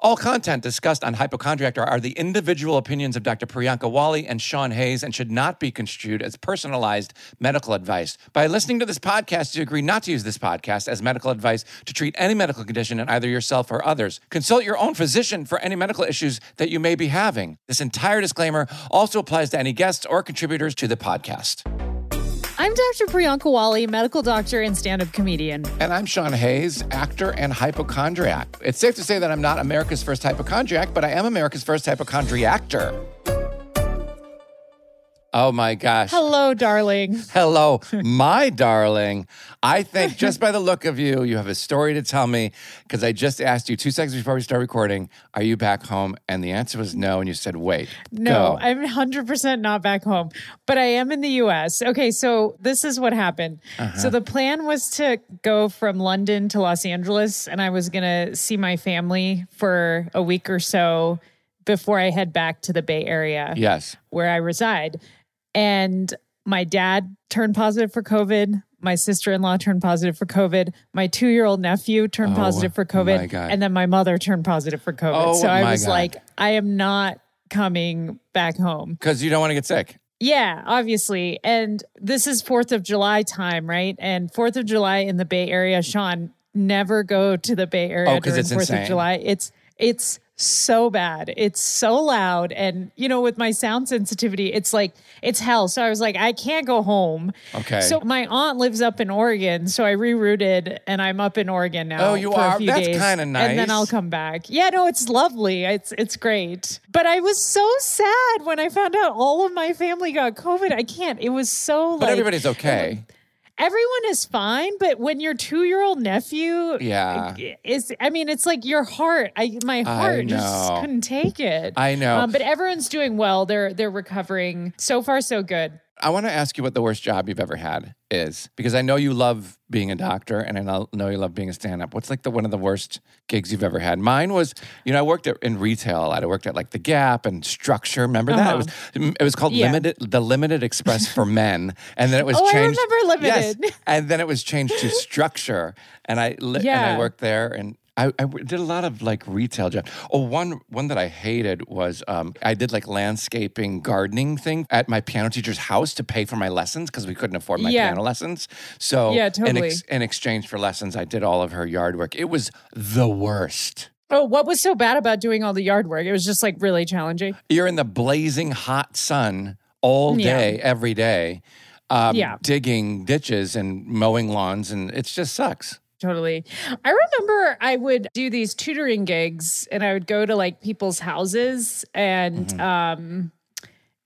All content discussed on Hypochondriac are the individual opinions of Dr. Priyanka Wali and Sean Hayes and should not be construed as personalized medical advice. By listening to this podcast, you agree not to use this podcast as medical advice to treat any medical condition in either yourself or others. Consult your own physician for any medical issues that you may be having. This entire disclaimer also applies to any guests or contributors to the podcast. I'm Dr. Priyanka Wali, medical doctor and stand up comedian. And I'm Sean Hayes, actor and hypochondriac. It's safe to say that I'm not America's first hypochondriac, but I am America's first hypochondriactor. Oh my gosh. Hello, darling. Hello, my darling. I think just by the look of you, you have a story to tell me because I just asked you two seconds before we start recording, are you back home? And the answer was no. And you said, wait. No, go. I'm 100% not back home, but I am in the US. Okay, so this is what happened. Uh-huh. So the plan was to go from London to Los Angeles, and I was going to see my family for a week or so before I head back to the Bay Area Yes. where I reside. And my dad turned positive for COVID. My sister in law turned positive for COVID. My two year old nephew turned Oh, positive for COVID. And then my mother turned positive for COVID. Oh, so I was God. like, I am not coming back home. Because you don't want to get sick. Yeah, obviously. And this is 4th of July time, right? And 4th of July in the Bay Area, Sean, never go to the Bay Area Oh, during it's 4th insane. of July. It's it's so bad. It's so loud and you know with my sound sensitivity, it's like it's hell. So I was like I can't go home. Okay. So my aunt lives up in Oregon, so I rerouted and I'm up in Oregon now. Oh, you for are? A few That's kinda nice. And then. I'll come back. Yeah, no, it's lovely. It's it's great. But I was so sad when I found out all of my family got COVID. I can't. It was so But like everybody's okay. Everyone is fine, but when your two year old nephew Yeah. is I mean, it's like your heart. I my heart just couldn't take it. I know. Um, but everyone's doing well. They're they're recovering. So far, so good. I want to ask you what the worst job you've ever had is because I know you love being a doctor and I know you love being a stand up. What's like the one of the worst gigs you've ever had? Mine was, you know, I worked at, in retail. a lot. I worked at like the Gap and Structure. Remember that? It was it was called Uh-huh. Yeah. Limited the Limited Express for Men, and then it was Oh, I changed. remember Yes, and then it was changed to Structure, and I li- and I worked there and. I, I did a lot of like retail jobs. Oh, one one that I hated was um, I did like landscaping gardening thing at my piano teacher's house to pay for my lessons because we couldn't afford my Yeah. piano lessons. So Yeah, in, totally. ex- in exchange for lessons, I did all of her yard work. It was the worst. Oh, what was so bad about doing all the yard work? It was just like really challenging. You're in the blazing hot sun all Yeah. day, every day, um, Yeah. digging ditches and mowing lawns, and it just sucks. Totally. I remember I would do these tutoring gigs and I would go to like people's houses and Mm-hmm. um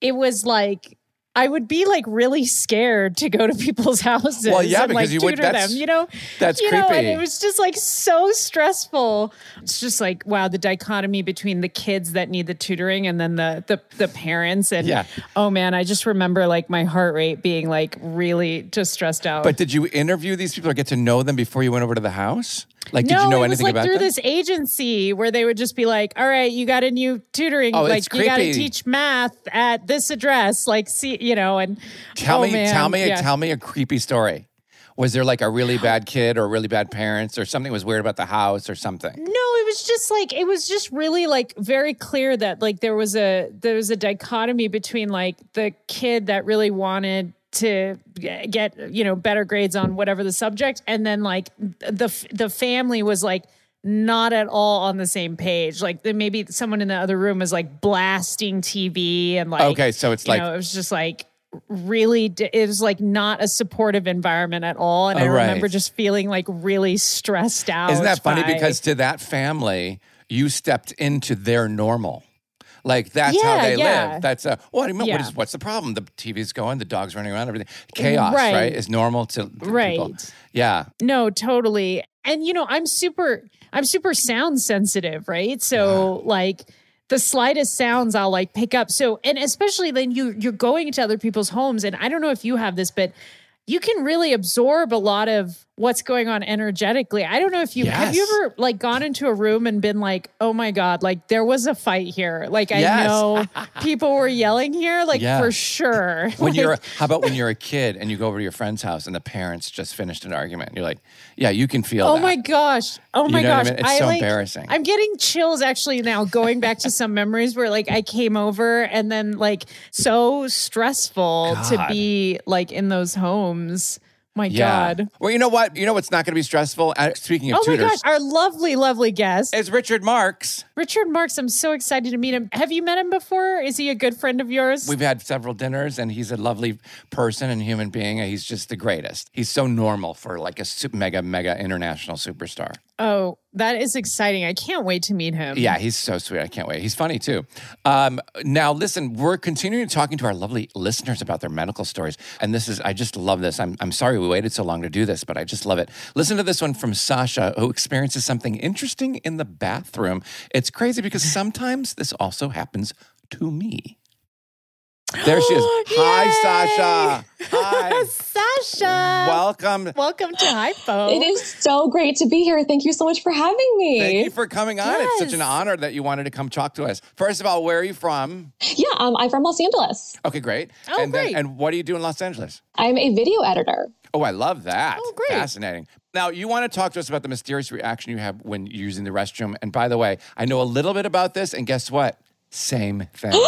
it was like I would be like really scared to go to people's houses Well, yeah, and like because you would- that's- them, you know? that's you know, and creepy. it was just like so stressful. It's just like wow, the dichotomy between the kids that need the tutoring and then the the, the parents and Yeah. oh man, I just remember like my heart rate being like really just stressed out. But did you interview these people or get to know them before you went over to the house? Like, did no, you know it was anything like about through this agency where they would just be like, "All right, you got a new tutoring. Oh, like you got to teach math at this address. Like, see, you know." And Tell oh, me, man, tell me, yeah. tell me a creepy story. Was there like a really bad kid or really bad parents or something was weird about the house or something? No, it was just like it was just really like very clear that like there was a there was a dichotomy between like the kid that really wanted to get you know better grades on whatever the subject and then like the the family was like not at all on the same page like maybe someone in the other room was like blasting TV and like Okay, so it's you like- know, it was just like really it was like not a supportive environment at all and i Oh, right. remember just feeling like really stressed out Isn't that funny? by- Because to that family, you stepped into their normal. Like that's how they yeah. live. That's uh, a, what, do you mean, Yeah. is what's the problem? The TV's going, the dog's running around, everything. Chaos, right? Right. Is normal to, to Right. people. Yeah. No, totally. And you know, I'm super I'm super sound sensitive, right? So like the slightest sounds I'll like pick up. So and especially then you you're going into other people's homes and I don't know if you have this but you can really absorb a lot of what's going on energetically. I don't know if you have you ever like gone into a room and been like, "Oh my god, like there was a fight here." Like I Yes. know people were yelling here like Yeah. for sure. When Like, you're, how about when you're a kid and you go over to your friend's house and the parents just finished an argument? And you're like, yeah, you can feel Oh that. my gosh. Oh my know what I gosh. mean? It's so like, embarrassing. I'm getting chills actually now going back to some memories where like I came over and then like so stressful to be like in those homes. My Yeah. God. Well, you know what? You know what's not going to be stressful? Uh, speaking of Oh my tutors, gosh. Our lovely, lovely guest. is Richard Marx. Richard Marx, I'm so excited to meet him. Have you met him before? Is he a good friend of yours? We've had several dinners, and he's a lovely person and human being. He's just the greatest. He's so normal for like a su- mega, mega international superstar. oh, that is exciting. I can't wait to meet him. Yeah, he's so sweet. I can't wait. He's funny too. Um, now, listen, we're continuing talking to our lovely listeners about their medical stories. And this is, I just love this. I'm, I'm sorry we waited so long to do this, but I just love it. Listen to this one from Sasha, who experiences something interesting in the bathroom. It's crazy because sometimes this also happens to me. There she is. Hi, Sasha. Hi. Sasha. Welcome. Welcome to Hypo. It is so great to be here. Thank you so much for having me. Thank you for coming on. It's such an honor that you wanted to come talk to us. First of all, where are you from? Yeah, um, I'm from Los Angeles. Okay, great. Oh, and great. and what do you do in Los Angeles? I'm a video editor. Oh, I love that. Oh, great. Fascinating. Now, you want to talk to us about the mysterious reaction you have when using the restroom. And by the way, I know a little bit about this, and guess what? Same thing.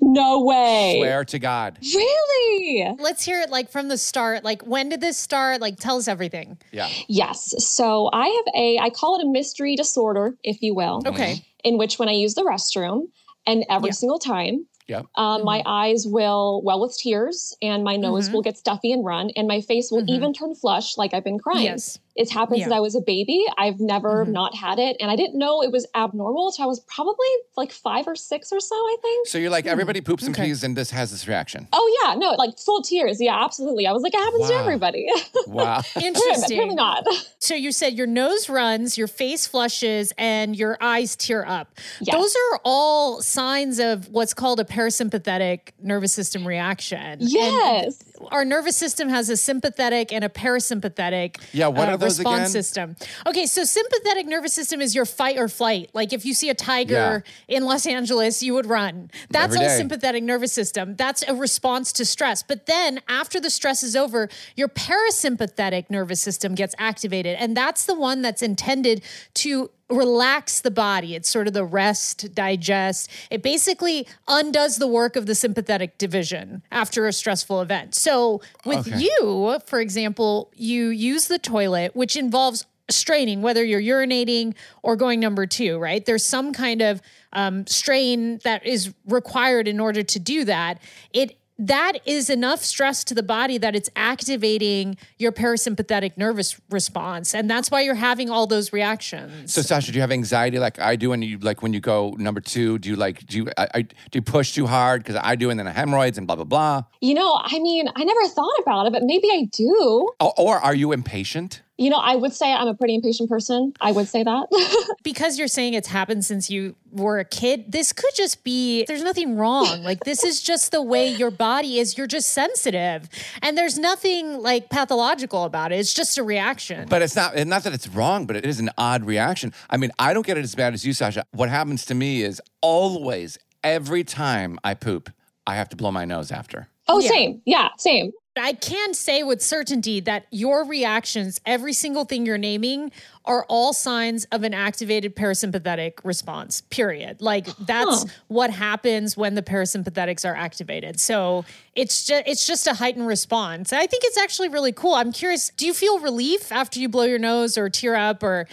No way. Swear to God. Really? Let's hear it like from the start. Like, when did this start? Like, tell us everything. Yeah. Yes. So I have a, I call it a mystery disorder, if you will, Okay. in which when I use the restroom, and every Yeah. single time, yeah. um, my eyes will well with tears, and my nose Mhm. will get stuffy and run, and my face will Mhm. even turn flush like I've been crying. Yes. It's happened Yeah. since I was a baby. I've never Mhm. not had it, and I didn't know it was abnormal. So I was probably like five or six or so, I think. So you're like, everybody poops and Hmm. Okay. pees, and this has this reaction. Oh yeah, no, like full tears. Yeah, absolutely. I was like, it happens to everybody. Wow. Interesting. apparently not. So you said your nose runs, your face flushes, and your eyes tear up. Yes. Those are all signs of what's called a parasympathetic nervous system reaction. And Yes. our nervous system has a sympathetic and a parasympathetic Yeah, what uh, are those response again? system. Okay, so sympathetic nervous system is your fight or flight. Like if you see a tiger in Los Angeles, you would run. That's all sympathetic nervous system. That's a response to stress. But then after the stress is over, your parasympathetic nervous system gets activated, and that's the one that's intended to relax the body. It's sort of the rest, digest. It basically undoes the work of the sympathetic division after a stressful event. So with Okay. you, for example, you use the toilet, which involves straining, whether you're urinating or going number two, right? There's some kind of um, strain that is required in order to do that. It that is enough stress to the body that it's activating your parasympathetic nervous response, and that's why you're having all those reactions. So, Sasha, do you have anxiety like I do? And you like when you go number two, do you like do you I, I, do you push too hard because I do, and then the hemorrhoids and blah blah blah? You know, I mean, I never thought about it, but maybe I do. Or, or are you impatient? You know, I would say I'm a pretty impatient person. I would say that. because you're saying it's happened since you were a kid, this could just be there's nothing wrong. Like this is just the way your body is. You're just sensitive. And there's nothing like pathological about it. It's just a reaction. But it's not not that it's wrong, but it is an odd reaction. I mean, I don't get it as bad as you, Sasha. What happens to me is always every time I poop, I have to blow my nose after. oh, Yeah. same. Yeah, same. I can say with certainty that your reactions, every single thing you're naming, are all signs of an activated parasympathetic response, period. Like that's Huh. what happens when the parasympathetics are activated. So it's just it's just a heightened response. I think it's actually really cool. I'm curious, do you feel relief after you blow your nose or tear up or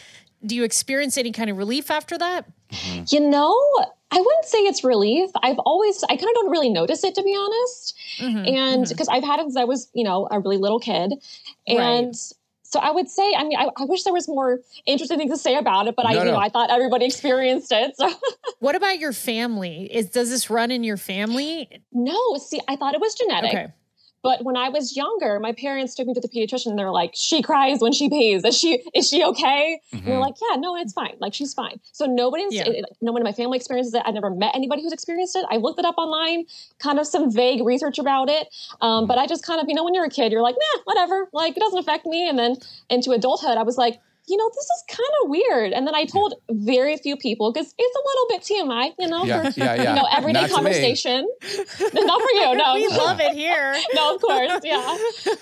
do you experience any kind of relief after that? You know, I wouldn't say it's relief. I've always, I kind of don't really notice it to be honest. Mhm, And because I've had it since I was, you know, a really little kid. And so I would say, I mean, I, I wish there was more interesting things to say about it, but I, No, you know, I thought everybody experienced it. So what about your family? Is does this run in your family? no, see, I thought it was genetic. Okay. But when I was younger, my parents took me to the pediatrician and they're like, she cries when she pees. Is she is she okay? Mm-hmm. And they're like, yeah, no, it's fine. Like she's fine. So nobody's yeah. it, no one in my family experiences it. I never met anybody who's experienced it. I looked it up online, kind of some vague research about it. Um, mm-hmm. but I just kind of, you know, when you're a kid, you're like, nah, whatever. Like it doesn't affect me. And then into adulthood, I was like, you know, this is kind of weird. And then I told very few people because it's a little bit TMI, you know, yeah, for, yeah, yeah. you know, everyday Not conversation. Not for you, no. we love it here. no, of course, yeah.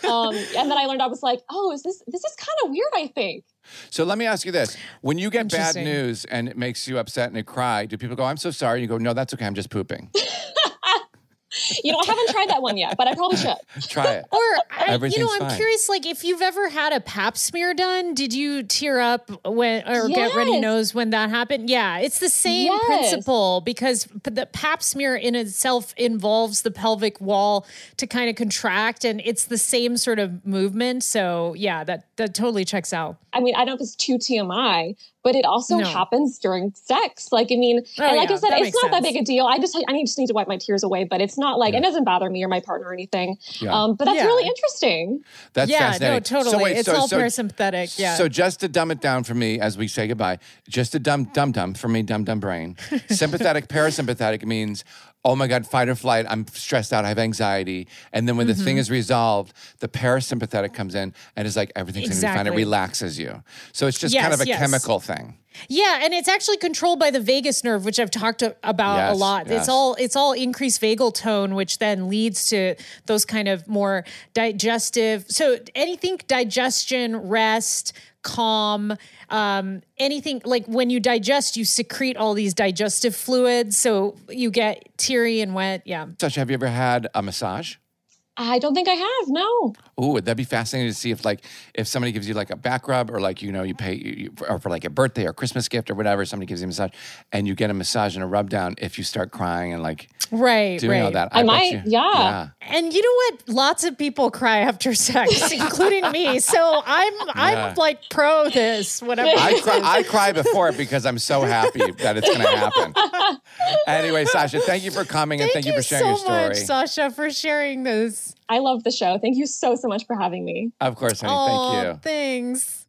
Um, and then I learned I was like, oh, is this this is kind of weird? I think. So let me ask you this: When you get bad news and it makes you upset and you cry, do people go, "I'm so sorry"? You go, "No, that's okay. I'm just pooping." You know, I haven't tried that one yet, but I probably should. Try it. Or, uh, I, you know, I'm fine. curious, like, if you've ever had a pap smear done, did you tear up when, or yes. get ready nose when that happened? Yeah, it's the same yes. principle because the pap smear in itself involves the pelvic wall to kind of contract, and it's the same sort of movement. So, yeah, that that totally checks out. I mean, I don't know if it's too TMI, but it also no. happens during sex. Like, I mean, oh, and like yeah, I said, it's not sense. that big a deal. I just, I need, just need to wipe my tears away, but it's not like, yeah. it doesn't bother me or my partner or anything. Yeah. Um, but that's really interesting. That's yeah, fascinating. no, totally. So wait, it's so, all so, parasympathetic. Yeah. So just to dumb it down for me as we say goodbye, just a dumb, dumb, dumb for me, dumb, dumb brain. Sympathetic, parasympathetic means oh my God, fight or flight, I'm stressed out, I have anxiety. And then when mm-hmm. the thing mm-hmm. is resolved, the parasympathetic comes in and is like, everything's exactly. gonna be fine. It relaxes you. So it's just yes, kind of a yes. chemical thing. Yeah, and it's actually controlled by the vagus nerve, which I've talked about yes, a lot. Yes. It's all it's all increased vagal tone, which then leads to those kind of more digestive. So anything digestion, rest, calm, um, anything like when you digest, you secrete all these digestive fluids, so you get teary and wet. Yeah. Such, have you ever had a massage? I don't think I have. No. Oh, that'd be fascinating to see if like if somebody gives you like a back rub or like you know you pay you, or for like a birthday or Christmas gift or whatever somebody gives you a massage and you get a massage and a rub down if you start crying and like right doing right. all that. I, I might, you, yeah. yeah. And you know what? Lots of people cry after sex, including me. So I'm I'm yeah. like pro this. Whatever. I cry, I cry before it because I'm so happy that it's going to happen. anyway, Sasha, thank you for coming thank and thank you, for sharing so your story. Much, Sasha, for sharing this. I love the show. Thank you so, so much for having me. Of course, honey. Oh, thank you. Thanks.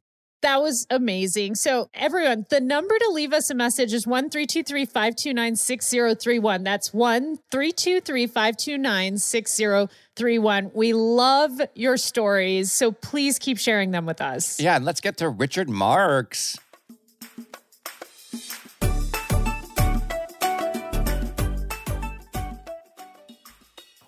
That was amazing. So, everyone, the number to leave us a message is 1 529 6031. That's 1 529 6031. We love your stories. So, please keep sharing them with us. Yeah, and let's get to Richard Marx.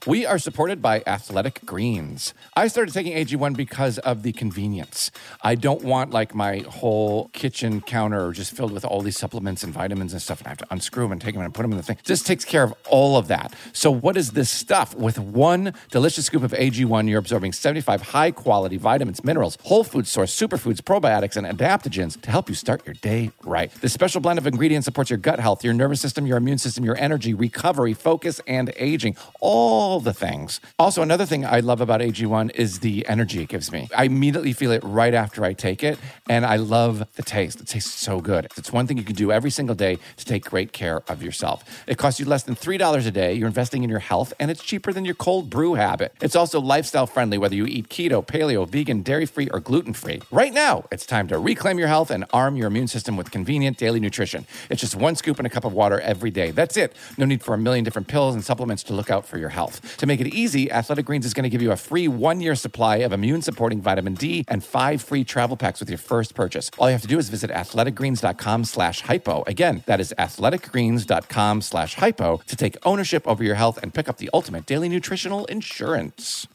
We are supported by Athletic Greens. I started taking AG1 because of the convenience. I don't want like my whole kitchen counter just filled with all these supplements and vitamins and stuff, and I have to unscrew them and take them and put them in the thing. This takes care of all of that. So, what is this stuff? With one delicious scoop of AG1, you're absorbing 75 high quality vitamins, minerals, whole food source, superfoods, probiotics, and adaptogens to help you start your day right. This special blend of ingredients supports your gut health, your nervous system, your immune system, your energy, recovery, focus, and aging. All all the things. Also, another thing I love about AG1 is the energy it gives me. I immediately feel it right after I take it, and I love the taste. It tastes so good. It's one thing you can do every single day to take great care of yourself. It costs you less than $3 a day. You're investing in your health, and it's cheaper than your cold brew habit. It's also lifestyle friendly, whether you eat keto, paleo, vegan, dairy free, or gluten free. Right now, it's time to reclaim your health and arm your immune system with convenient daily nutrition. It's just one scoop in a cup of water every day. That's it. No need for a million different pills and supplements to look out for your health. To make it easy, Athletic Greens is going to give you a free one year supply of immune supporting vitamin D and five free travel packs with your first purchase. All you have to do is visit athleticgreens.com slash hypo. Again, that is athleticgreens.com slash hypo to take ownership over your health and pick up the ultimate daily nutritional insurance.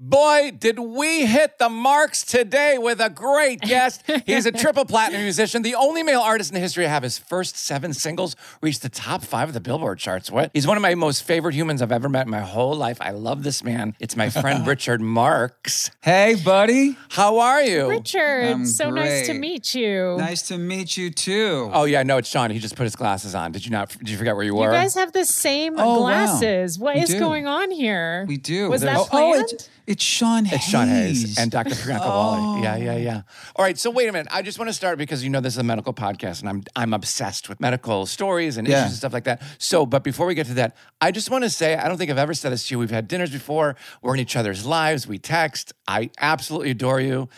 Boy, did we hit the marks today with a great guest. He's a triple platinum musician, the only male artist in the history to have his first seven singles reach the top five of the Billboard charts. What? He's one of my most favorite humans I've ever met in my whole life. I love this man. It's my friend Richard Marx. Hey, buddy. How are you? Richard, I'm so great. nice to meet you. Nice to meet you too. Oh yeah, no, it's Sean. He just put his glasses on. Did you not? Did you forget where you were? You guys have the same oh, glasses. Wow. What we is do. going on here? We do. Was There's, oh, that planned? Oh, It's Sean Hayes. It's Sean Hayes and Dr. Priyanka Wali. Yeah, yeah, yeah. All right, so wait a minute. I just want to start because you know this is a medical podcast, and I'm I'm obsessed with medical stories and Yeah. issues and stuff like that. So, but before we get to that, I just want to say I don't think I've ever said this to you. We've had dinners before. We're in each other's lives. We text. I absolutely adore you.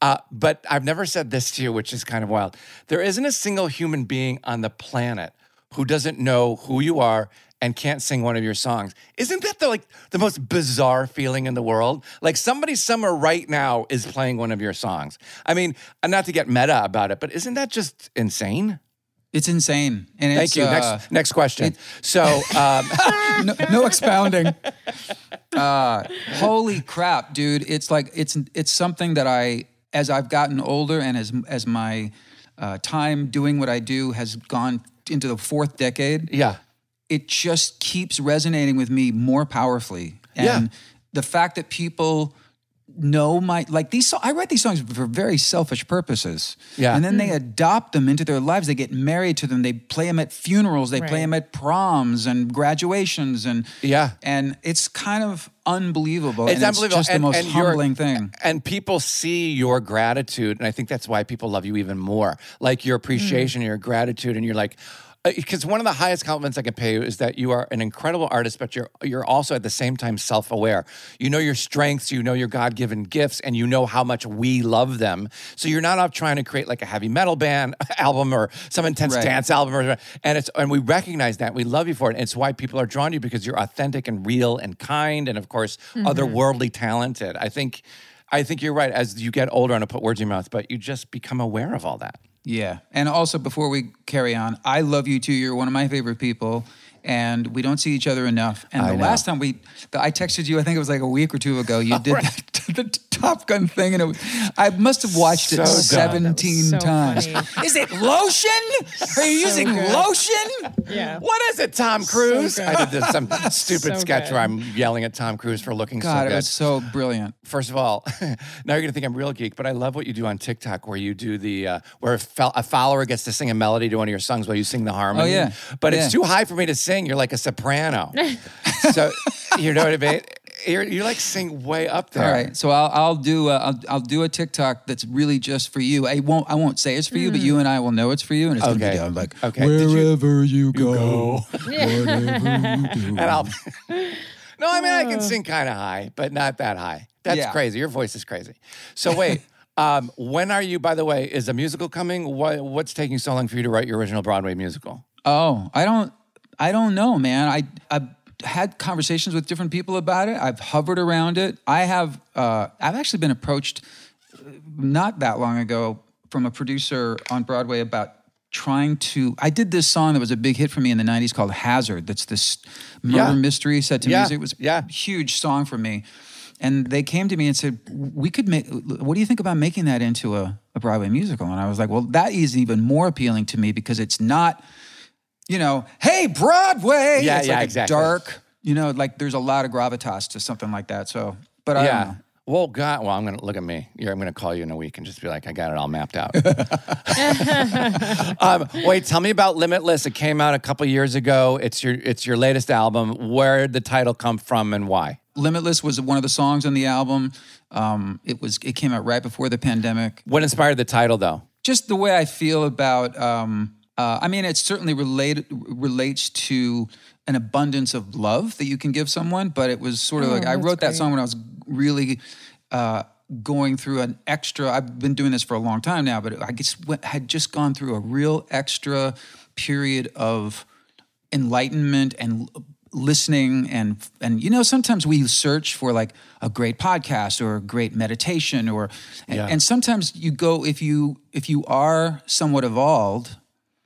Uh, but I've never said this to you, which is kind of wild. There isn't a single human being on the planet who doesn't know who you are and can't sing one of your songs. Isn't that the like the most bizarre feeling in the world? Like somebody somewhere right now is playing one of your songs. I mean, not to get meta about it, but isn't that just insane? It's insane. And Thank it's, you. uh, next next question. so um, no, no expounding. Uh, holy crap, dude! It's like it's it's something that I, as I've gotten older and as as my uh, time doing what I do has gone into the fourth decade, yeah. It just keeps resonating with me more powerfully. And Yeah. the fact that people know my like these so- I write these songs for very selfish purposes. Yeah. And then they hmm. adopt them into their lives. They get married to them. They play them at funerals. They play them at proms and graduations and Yeah. And it's kind of unbelievable. It's and unbelievable. It's just and, the most and humbling thing. And people see your gratitude. And I think that's why people love you even more. Like your hmm. appreciation, your gratitude, and you're like, Uh, because one of the highest compliments I can pay you is that you are an incredible artist, but you're you're also at the same time self-aware. You know your strengths, you know your God-given gifts, and you know how much we love them. So you're not out trying to create like a heavy metal band album or some intense Right. dance album, or, and it's and we recognize that we love you for it. And it's why people are drawn to you because you're authentic and real and kind, and of course mm-hmm. otherworldly talented. I think. I think you're right. As you get older, and I put words in your mouth, but you just become aware of all that. Yeah. And also, before we carry on, I love you too. You're one of my favorite people. And we don't see each other enough. And I the know. last time we, the, I texted you, I think it was like a week or two ago. You did that, the Top Gun thing, and it, was- I must have watched So it dumb. seventeen so times. funny. Is it lotion? Are you using good. lotion? Yeah. What is it, Tom Cruise? good. I did this, some stupid So sketch good. where I'm yelling at Tom Cruise for looking God, so it was so brilliant. First of all, now you're gonna think I'm real geek, but I love what you do on TikTok, where you do the uh, where a, fol- a follower gets to sing a melody to one of your songs while you sing the harmony. Oh, yeah. but Yeah. it's too high for me to sing. You're like a soprano, so you know what I mean. You're, you like sing way up there. All right, so I'll I'll do a, I'll, I'll do a TikTok that's really just for you. I won't I won't say it's for you, but you and I will know it's for you, and it's gonna Okay. be down like Okay. Did you- wherever you, go, whatever you do. And I'll. no, I mean I can sing kind of high, but not that high. That's Yeah. crazy. Your voice is crazy. So wait, um, when are you? By the way, is a musical coming? What, what's taking so long for you to write your original Broadway musical? Oh, I don't I don't know, man. I I've had conversations with different people about it. I've hovered around it. I have uh, I've actually been approached uh, not that long ago from a producer on Broadway about trying to I did this song that was a big hit for me in the 90s called Hazard. That's this murder Yeah. mystery set to Yeah. music. It was Yeah. a huge song for me. And they came to me and said, "We could make. What do you think about making that into a, a Broadway musical?" And I was like, "Well, that is even more appealing to me because it's not, you know, hey Broadway. Yeah, it's yeah, like a exactly. Dark, you know, like there's a lot of gravitas to something like that. So, but I don't yeah. know. Well, God, well, I'm gonna look at me. You're, I'm gonna call you in a week and just be like, I got it all mapped out. um, wait, tell me about Limitless. It came out a couple years ago. It's your, it's your latest album. Where did the title come from and why? Limitless was one of the songs on the album. Um, it was it came out right before the pandemic. What inspired the title, though? just the way I feel about. Um, uh, I mean, it certainly related relates to an abundance of love that you can give someone, but it was sort of like I that's wrote that song when I was really uh, going through an extra. I've been doing this for a long time now, but I just went, had just gone through a real extra period of enlightenment and listening and and you know sometimes we search for like a great podcast or a great meditation or and, Yeah. and sometimes you go if you if you are somewhat evolved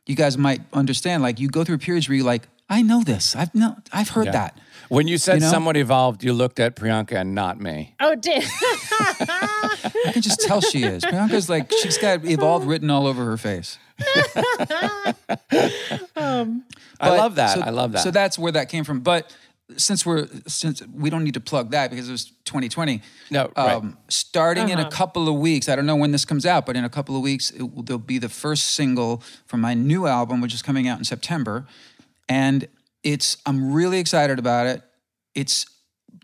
you guys might understand like you go through periods where you're like I know this I've no I've heard Yeah. that When you said You know? somewhat evolved, you looked at Priyanka and not me. Oh, did I can just tell she is Priyanka's like she's got evolved written all over her face um, I But- love that. so- I love that. So that's where that came from. But since we're since we don't need to plug that because it was 2020. No, right. Um, starting in a couple of weeks, I don't know when this comes out, but in a couple of weeks, it will, there'll be the first single from my new album, which is coming out in September, and it's I'm really excited about it. It's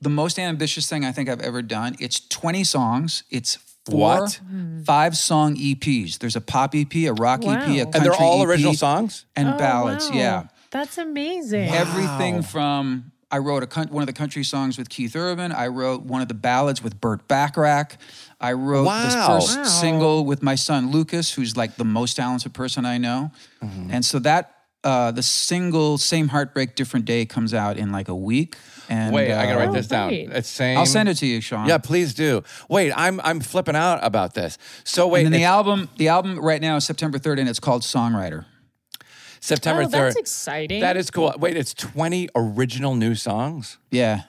the most ambitious thing I think I've ever done. It's 20 songs. It's four What? five song EPs. There's a pop EP, a rock EP, a country And And they're all EP, original songs? and Oh, ballads. wow. Yeah, That's amazing. everything from I wrote a one of the country songs with Keith Urban. I wrote one of the ballads with Burt Bacharach. I wrote this first Wow. single with my son Lucas, who's like the most talented person I know. Mm-hmm. And so that uh, the single "Same Heartbreak, Different Day" comes out in like a week. And Wait, I gotta uh, write Oh, this down. It's same. I'll send it to you, Sean. Yeah, please do. Wait, I'm I'm flipping out about this. So wait, And then the album, the album right now is September 3rd, and it's called Songwriter. September oh, third. that's exciting. That is cool. Wait, it's 20 original new songs. Yeah.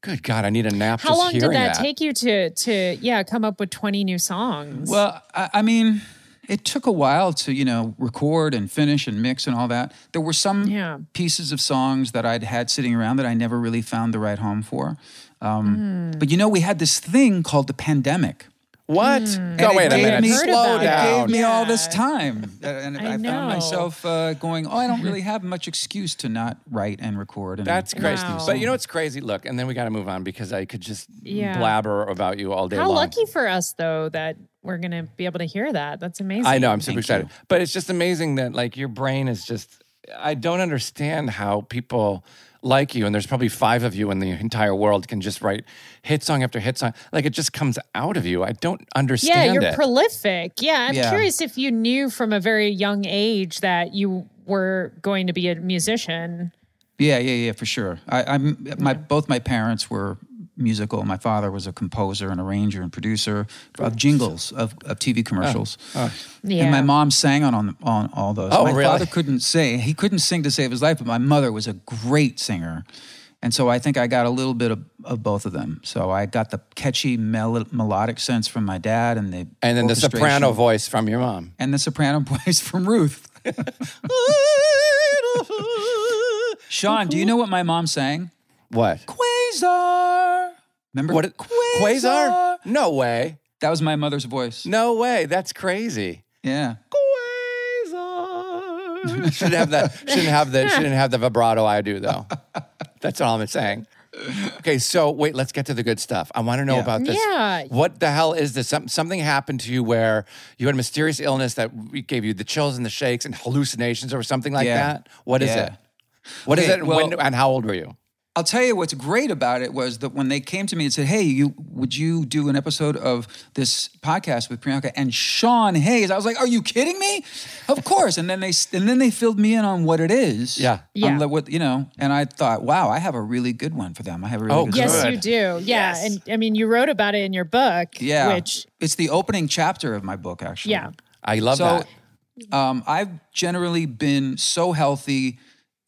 Good God, I need a nap. How just long did hearing that, take you to to yeah come up with 20 new songs? Well, I, I mean, it took a while to you know record and finish and mix and all that. There were some Yeah. pieces of songs that I'd had sitting around that I never really found the right home for. Um, Hmm. But you know, we had this thing called the pandemic. What? And No, it wait a gave minute. me- Slow about it. It gave me all this time, Uh, and I, I found myself uh, going, "Oh, I don't really have much excuse to not write and record." And That's crazy. Wow. But you know what's crazy? Look, and then we got to move on because I could just Yeah. blabber about you all day How long. lucky for us though that we're gonna be able to hear that. That's amazing. I know. I'm super Thank excited. you. But it's just amazing that like your brain is just. I don't understand how people like you, and there's probably five of you in the entire world, can just write hit song after hit song. Like it just comes out of you. I don't understand. Yeah, understand you're it. prolific. Yeah, I'm Yeah. curious if you knew from a very young age that you were going to be a musician. Yeah, yeah, yeah, for sure. I, I'm my both my parents were musical. My father was a composer and arranger and producer of jingles of, of TV commercials. Ah, ah. Yeah. And my mom sang on on, on all those. Oh, my really? father couldn't sing. He couldn't sing to save his life, but my mother was a great singer. And so I think I got a little bit of, of both of them. So I got the catchy mel- melodic sense from my dad and the and then the soprano voice from your mom. and the soprano voice from Ruth. Sean, do you know what my mom sang? what? Quasar. Remember What? Quasar? No way. That was my mother's voice. No way. That's crazy. Yeah. Quasar. shouldn't have that. Shouldn't have the. Shouldn't have the vibrato I do though. That's all I'm saying. Okay, so wait, let's get to the good stuff. I want to know Yeah. about this. Yeah. What the hell is this? Some, something happened to you where you had a mysterious illness that gave you the chills and the shakes and hallucinations or something like Yeah. that? What is Yeah. it? What is Okay, it? and when, and how old were you? I'll tell you what's great about it was that when they came to me and said, "Hey, you would you do an episode of this podcast with Priyanka and Sean Hayes?" I was like, "Are you kidding me? Of course!" and then they and then they filled me in on what it is. Yeah. Yeah. the- what you know, and I thought, "Wow, I have a really good one for them. I have a really Oh, good Good. Yes, story." you do. Yeah. And I mean, you wrote about it in your book, Yeah, which, it's the opening chapter of my book, actually. yeah. I love So, that. um, I've generally been so healthy in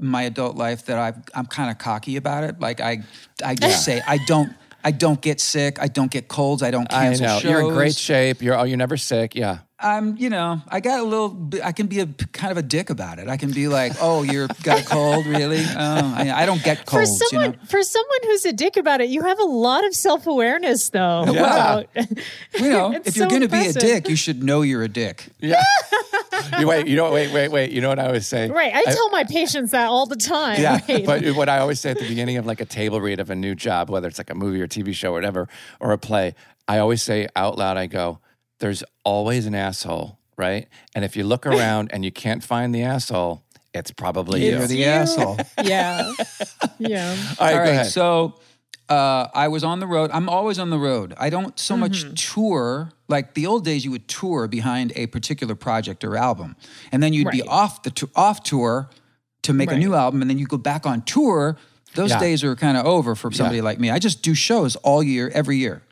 my adult life that I've, I'm kind of cocky about it. Like I, I just say I don't, I don't get sick. I don't get colds. I don't cancel I know shows. you're in great shape. You're oh, you're never sick. Yeah. I'm, you know, I got a little. I can be a kind of a dick about it. I can be like, "Oh, you're got a cold, really? Oh, I, I don't get For colds." someone, you know, for someone who's a dick about it, you have a lot of self awareness, though. Yeah. about- you know, It's if you're going to be a dick, you should know you're a dick. Yeah. you wait. You know. Wait. Wait. Wait. You know what I always say? right. I tell my patients that all the time. Yeah, right? but what I always say at the beginning of like a table read of a new job, whether it's like a movie or TV show or whatever, or a play, I always say out loud, I go, "There's always an asshole, right? And if you look around and you can't find the asshole, it's probably you." You're the you. asshole. yeah. Yeah. All right, All go ahead. so uh, I was on the road. I'm always on the road. I don't so Mm-hmm. much tour. Like the old days, you would tour behind a particular project or album, and then you'd be off the to- off tour to make a new album, and then you go back on tour. Those Yeah. days are kind of over for somebody like me. I just do shows all year, every year.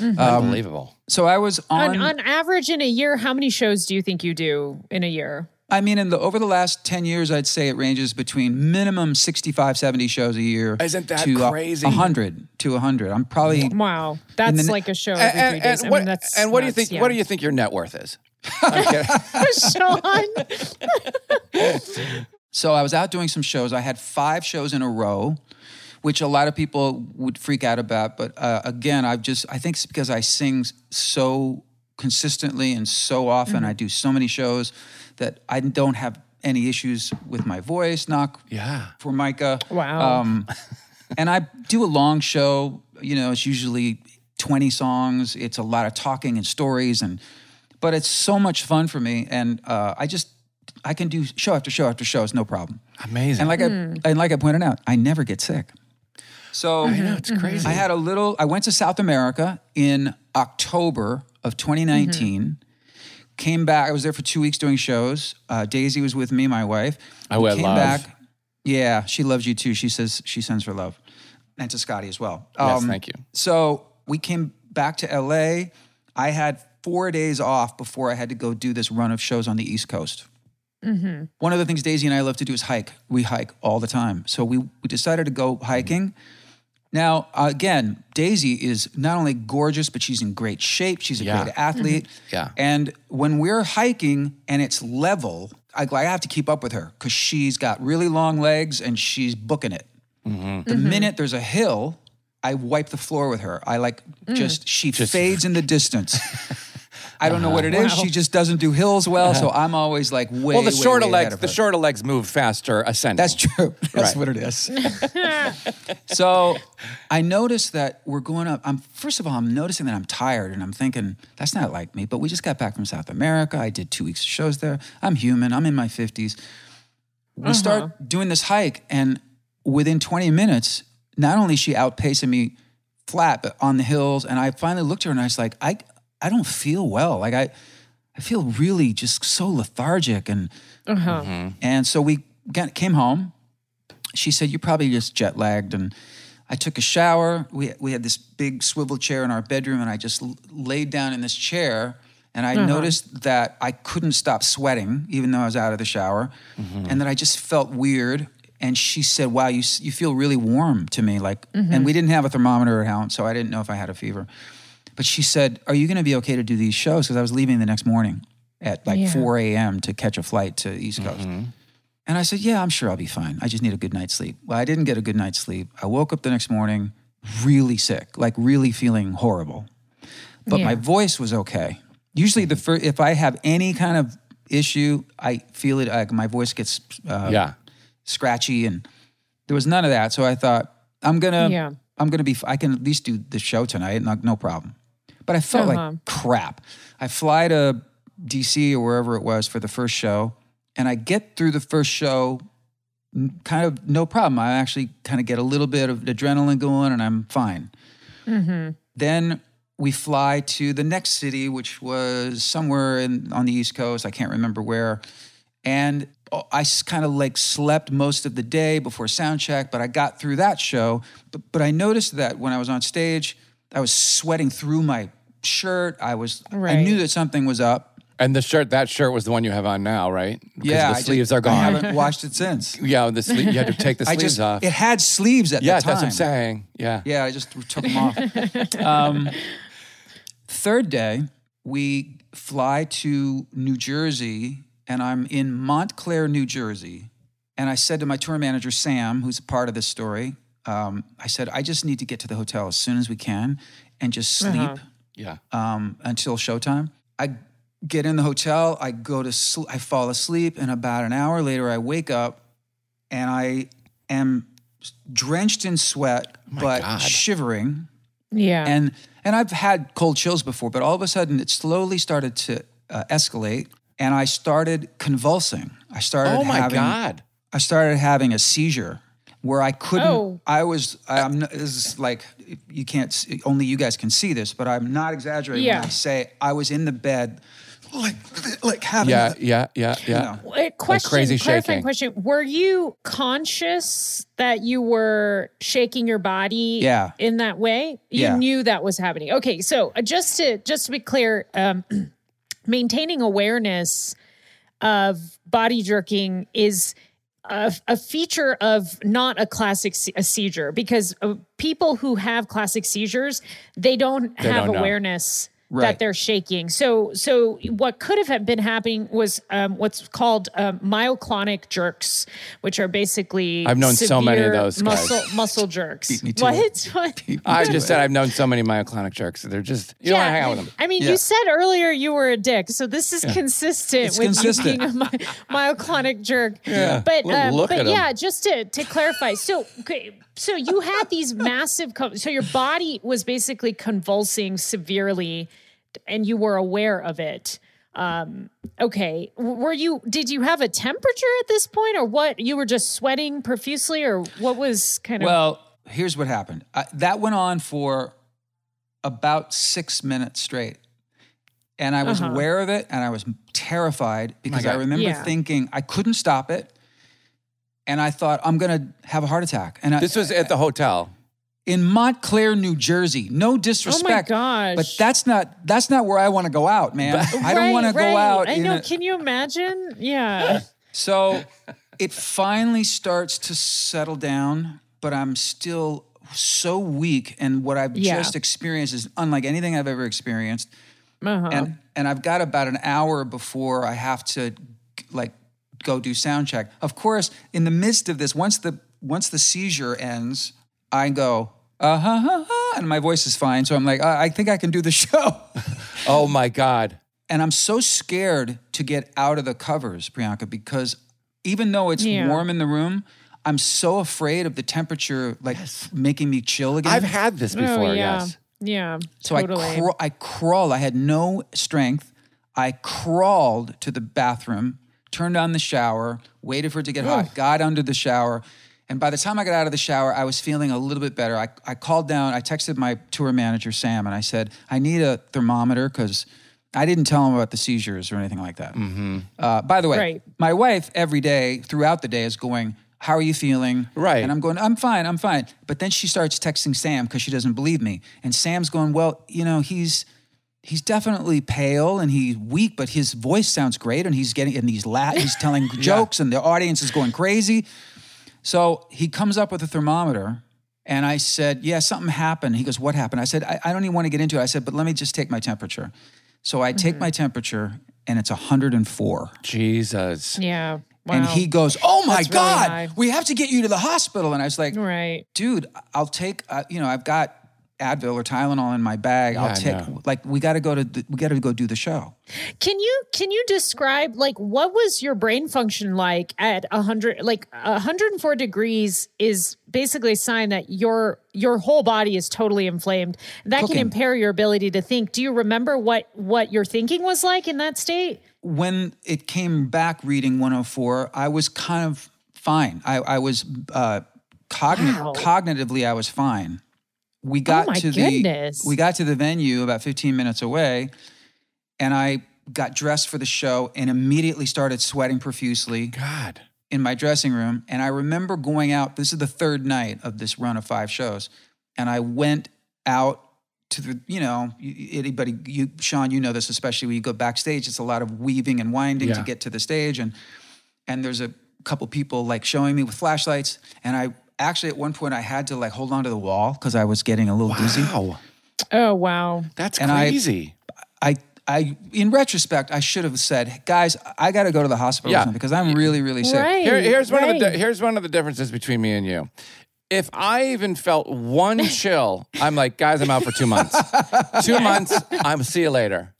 Unbelievable. So I was on. On, on average, in a year, how many shows do you think you do in a year? I mean, in the over the last ten years, I'd say it ranges between minimum 65, 70 shows a year. Isn't that to crazy? hundred to hundred. I'm probably Wow, that's the- like a show And, every three and, days. and I what, mean, that's and what do you nuts, think? What do you think your net worth is? Sean? So I was out doing some shows. I had five shows in a row, which a lot of people would freak out about. But uh, again, I've just, I think it's because I sing so consistently and so often. Mm-hmm. I do so many shows that I don't have any issues with my voice. Knock yeah. for Micah. Wow. Um, and I do a long show. You know, it's usually 20 songs. It's a lot of talking and stories, and but it's so much fun for me. And uh, I just I can do show after show after show. It's no problem. Amazing. And like I and like I pointed out, I never get sick. So I know it's crazy. I had a little. I went to South America in October of 2019. Came back. I was there for two weeks doing shows. Uh, Daisy was with me, my wife. Oh, We I love. Yeah, she loves you too. She says she sends her love, and to Scotty as well. yes, Um, thank you. So we came back to LA. I had four days off before I had to go do this run of shows on the East Coast. One of the things Daisy and I love to do is hike. We hike all the time. So we, we decided to go hiking. Now, again, Daisy is not only gorgeous, but she's in great shape. She's a Yeah. great athlete. Mm-hmm. Yeah. And when we're hiking and it's level, I, I have to keep up with her because she's got really long legs and she's booking it. Mm-hmm. The mm-hmm. minute there's a hill, I wipe the floor with her. I like mm. just, she fades in the distance. I don't know what it is. She just doesn't do hills well. So uh-huh. I'm always like way, Well, the way, shorter way ahead legs, of the her. shorter legs move faster ascending. That's true. That's Right. what it is. so I noticed that we're going up. I'm first of all, I'm noticing that I'm tired, and I'm thinking that's not like me. But we just got back from South America. I did two weeks of shows there. I'm human. I'm in my 50s. We uh-huh. start doing this hike, and within 20 minutes, not only is she outpacing me flat, but on the hills, and I finally looked at her and I was like, I, I don't feel well. Like I, I feel really just so lethargic and. Uh-huh. Mm-hmm. And so we got, came home. She said, "You're probably just jet lagged." And I took a shower. We we had this big swivel chair in our bedroom, and I just l- laid down in this chair. And I uh-huh. noticed that I couldn't stop sweating, even though I was out of the shower, mm-hmm. and that I just felt weird. And she said, "Wow, you you feel really warm to me." Like, mm-hmm. and we didn't have a thermometer at home, so I didn't know if I had a fever. But she said, "Are you going to be okay to do these shows?" Because I was leaving the next morning at like Yeah. 4 a.m. to catch a flight to East Coast. And I said, Yeah, I'm sure I'll be fine. I just need a good night's sleep. Well, I didn't get a good night's sleep. I woke up the next morning really sick, like really feeling horrible. But my voice was okay. Usually, the fir- if I have any kind of issue, I feel it. Like my voice gets uh, yeah. scratchy, and there was none of that. So I thought, I'm gonna, Yeah. I'm gonna be. I can at least do the show tonight, no, no problem. But I felt Uh-huh. like crap. I fly to DC or wherever it was for the first show, and I get through the first show, kind of no problem. I actually kind of get a little bit of adrenaline going, and I'm fine. Then we fly to the next city, which was somewhere in, on the East Coast. I can't remember where. And oh, I kind of like slept most of the day before sound check, but I got through that show. But, but I noticed that when I was on stage, I was sweating through my shirt. I was, right. I knew that something was up. And the shirt, that shirt was the one you have on now, right? Because Yeah, the I sleeves just- are gone. I haven't washed it since. yeah, the sleeve. You had to take the I sleeves just, off. it had sleeves at yeah, the time. that's what I'm saying. Yeah. Yeah, I just took them off. um, third day, we fly to New Jersey, and I'm in Montclair, New Jersey. And I said to my tour manager, Sam, who's a part of this story, um, I said, I just need to get to the hotel as soon as we can and just sleep Yeah. um, until showtime. I get in the hotel, I go to sleep, I fall asleep, and about an hour later, I wake up and I am drenched in sweat, but God. shivering. Yeah. And and I've had cold chills before, but all of a sudden, it slowly started to uh, escalate, and I started convulsing. I started. Oh my having, God. I started having a seizure where I couldn't. Oh. I was. I'm. This is like you can't. see- Only you guys can see this, but I'm not exaggerating Yeah. when I say I was in the bed, like like having. Yeah, the- yeah, yeah, yeah. know. Wait, question, crazy clarifying shaking. question. Were you conscious that you were shaking your body Yeah. in that way? You Yeah. knew that was happening. Okay, so uh, just to just to be clear, um, maintaining awareness of body jerking is a, a feature of not a classic se- a seizure because uh, people who have classic seizures they don't They have don't know. Awareness Right. that they're shaking. So, so what could have been happening was um, what's called um, myoclonic jerks, which are basically I've known so many of severe those guys. muscle muscle jerks. Beat me to what? it. What? I just said I've known so many myoclonic jerks. They're just you don't want to hang out with them. I mean, Yeah. you said earlier you were a dick, so this is consistent It's with consistent. you being a my, myoclonic jerk. Yeah. But Look- um, but at 'em. yeah, just to to clarify, so okay, so you had these massive, co- so your body was basically convulsing severely, and you were aware of it. Um, okay, were you? Did you have a temperature at this point, or what? You were just sweating profusely, or what was kind of? Well, here's what happened. I, that went on for about six minutes straight. And I was Uh-huh. aware of it and I was terrified because I remember Yeah. thinking I couldn't stop it. And I thought, I'm going to have a heart attack. And I, This was at the hotel. In Montclair, New Jersey. No disrespect. Oh my gosh. But that's not that's not where I want to go out, man. I don't Right, want to right. go out. I know. a- Can you imagine? Yeah. So it finally starts to settle down, but I'm still so weak. And what I've Yeah. just experienced is unlike anything I've ever experienced. Uh-huh. And and I've got about an hour before I have to like go do sound check. Of course, in the midst of this, once the once the seizure ends, I go, uh huh, huh, huh, and my voice is fine. So I'm like, I I think I can do the show. Oh my God. And I'm so scared to get out of the covers, Priyanka, because even though it's Yeah. warm in the room, I'm so afraid of the temperature like making me chill again. I've had this before. oh, yeah. Yes. Yeah. so totally. I, craw- I crawled. I had no strength. I crawled to the bathroom, turned on the shower, waited for it to get hot, got under the shower. And by the time I got out of the shower, I was feeling a little bit better. I, I called down, I texted my tour manager, Sam, and I said, I need a thermometer because I didn't tell him about the seizures or anything like that. Uh, by the way, Right. my wife every day throughout the day is going, How are you feeling? Right. And I'm going, I'm fine, I'm fine. But then she starts texting Sam because she doesn't believe me. And Sam's going, Well, you know, he's he's definitely pale and he's weak, but his voice sounds great and he's getting and he's la- he's telling jokes and the audience is going crazy. So he comes up with a thermometer. And I said, Yeah, something happened. He goes, What happened? I said, I, I don't even want to get into it. I said, But let me just take my temperature. So I take my temperature and it's 104. Jesus. Yeah. Wow. And he goes, "Oh my That's God, high. we have to get you to the hospital." And I was like, right. "Dude, I'll take. Uh, you know, I've got Advil or Tylenol in my bag. Yeah, I I'll take. Like, we got to go to. The, we got to go do the show." Can you can you describe like what was your brain function like at 100 like 104 degrees is basically a sign that your your whole body is totally inflamed. That Cooking. can impair your ability to think. Do you remember what what your thinking was like in that state? When it came back reading 104, I was kind of fine. I, I was uh, cogni- Wow. cognitively, I was fine. We oh got my to the goodness. we got to the venue about 15 minutes away, and I got dressed for the show and immediately started sweating profusely. God. in my dressing room and I remember going out this is the third night of this run of five shows and I went out to the you know anybody you Sean you know this especially when you go backstage it's a lot of weaving and winding to get to the stage and and there's a couple people like showing me with flashlights and I actually at one point I had to like hold on to the wall because I was getting a little dizzy Wow. Oh wow. That's And I- crazy. I I in retrospect I should have said guys I got to go to the hospital or Yeah. something because I'm really really sick Right. Here, here's one of the right. here's one of the differences between me and you. If I even felt one chill, I'm like, guys, I'm out for two months. two months. I'm see you later.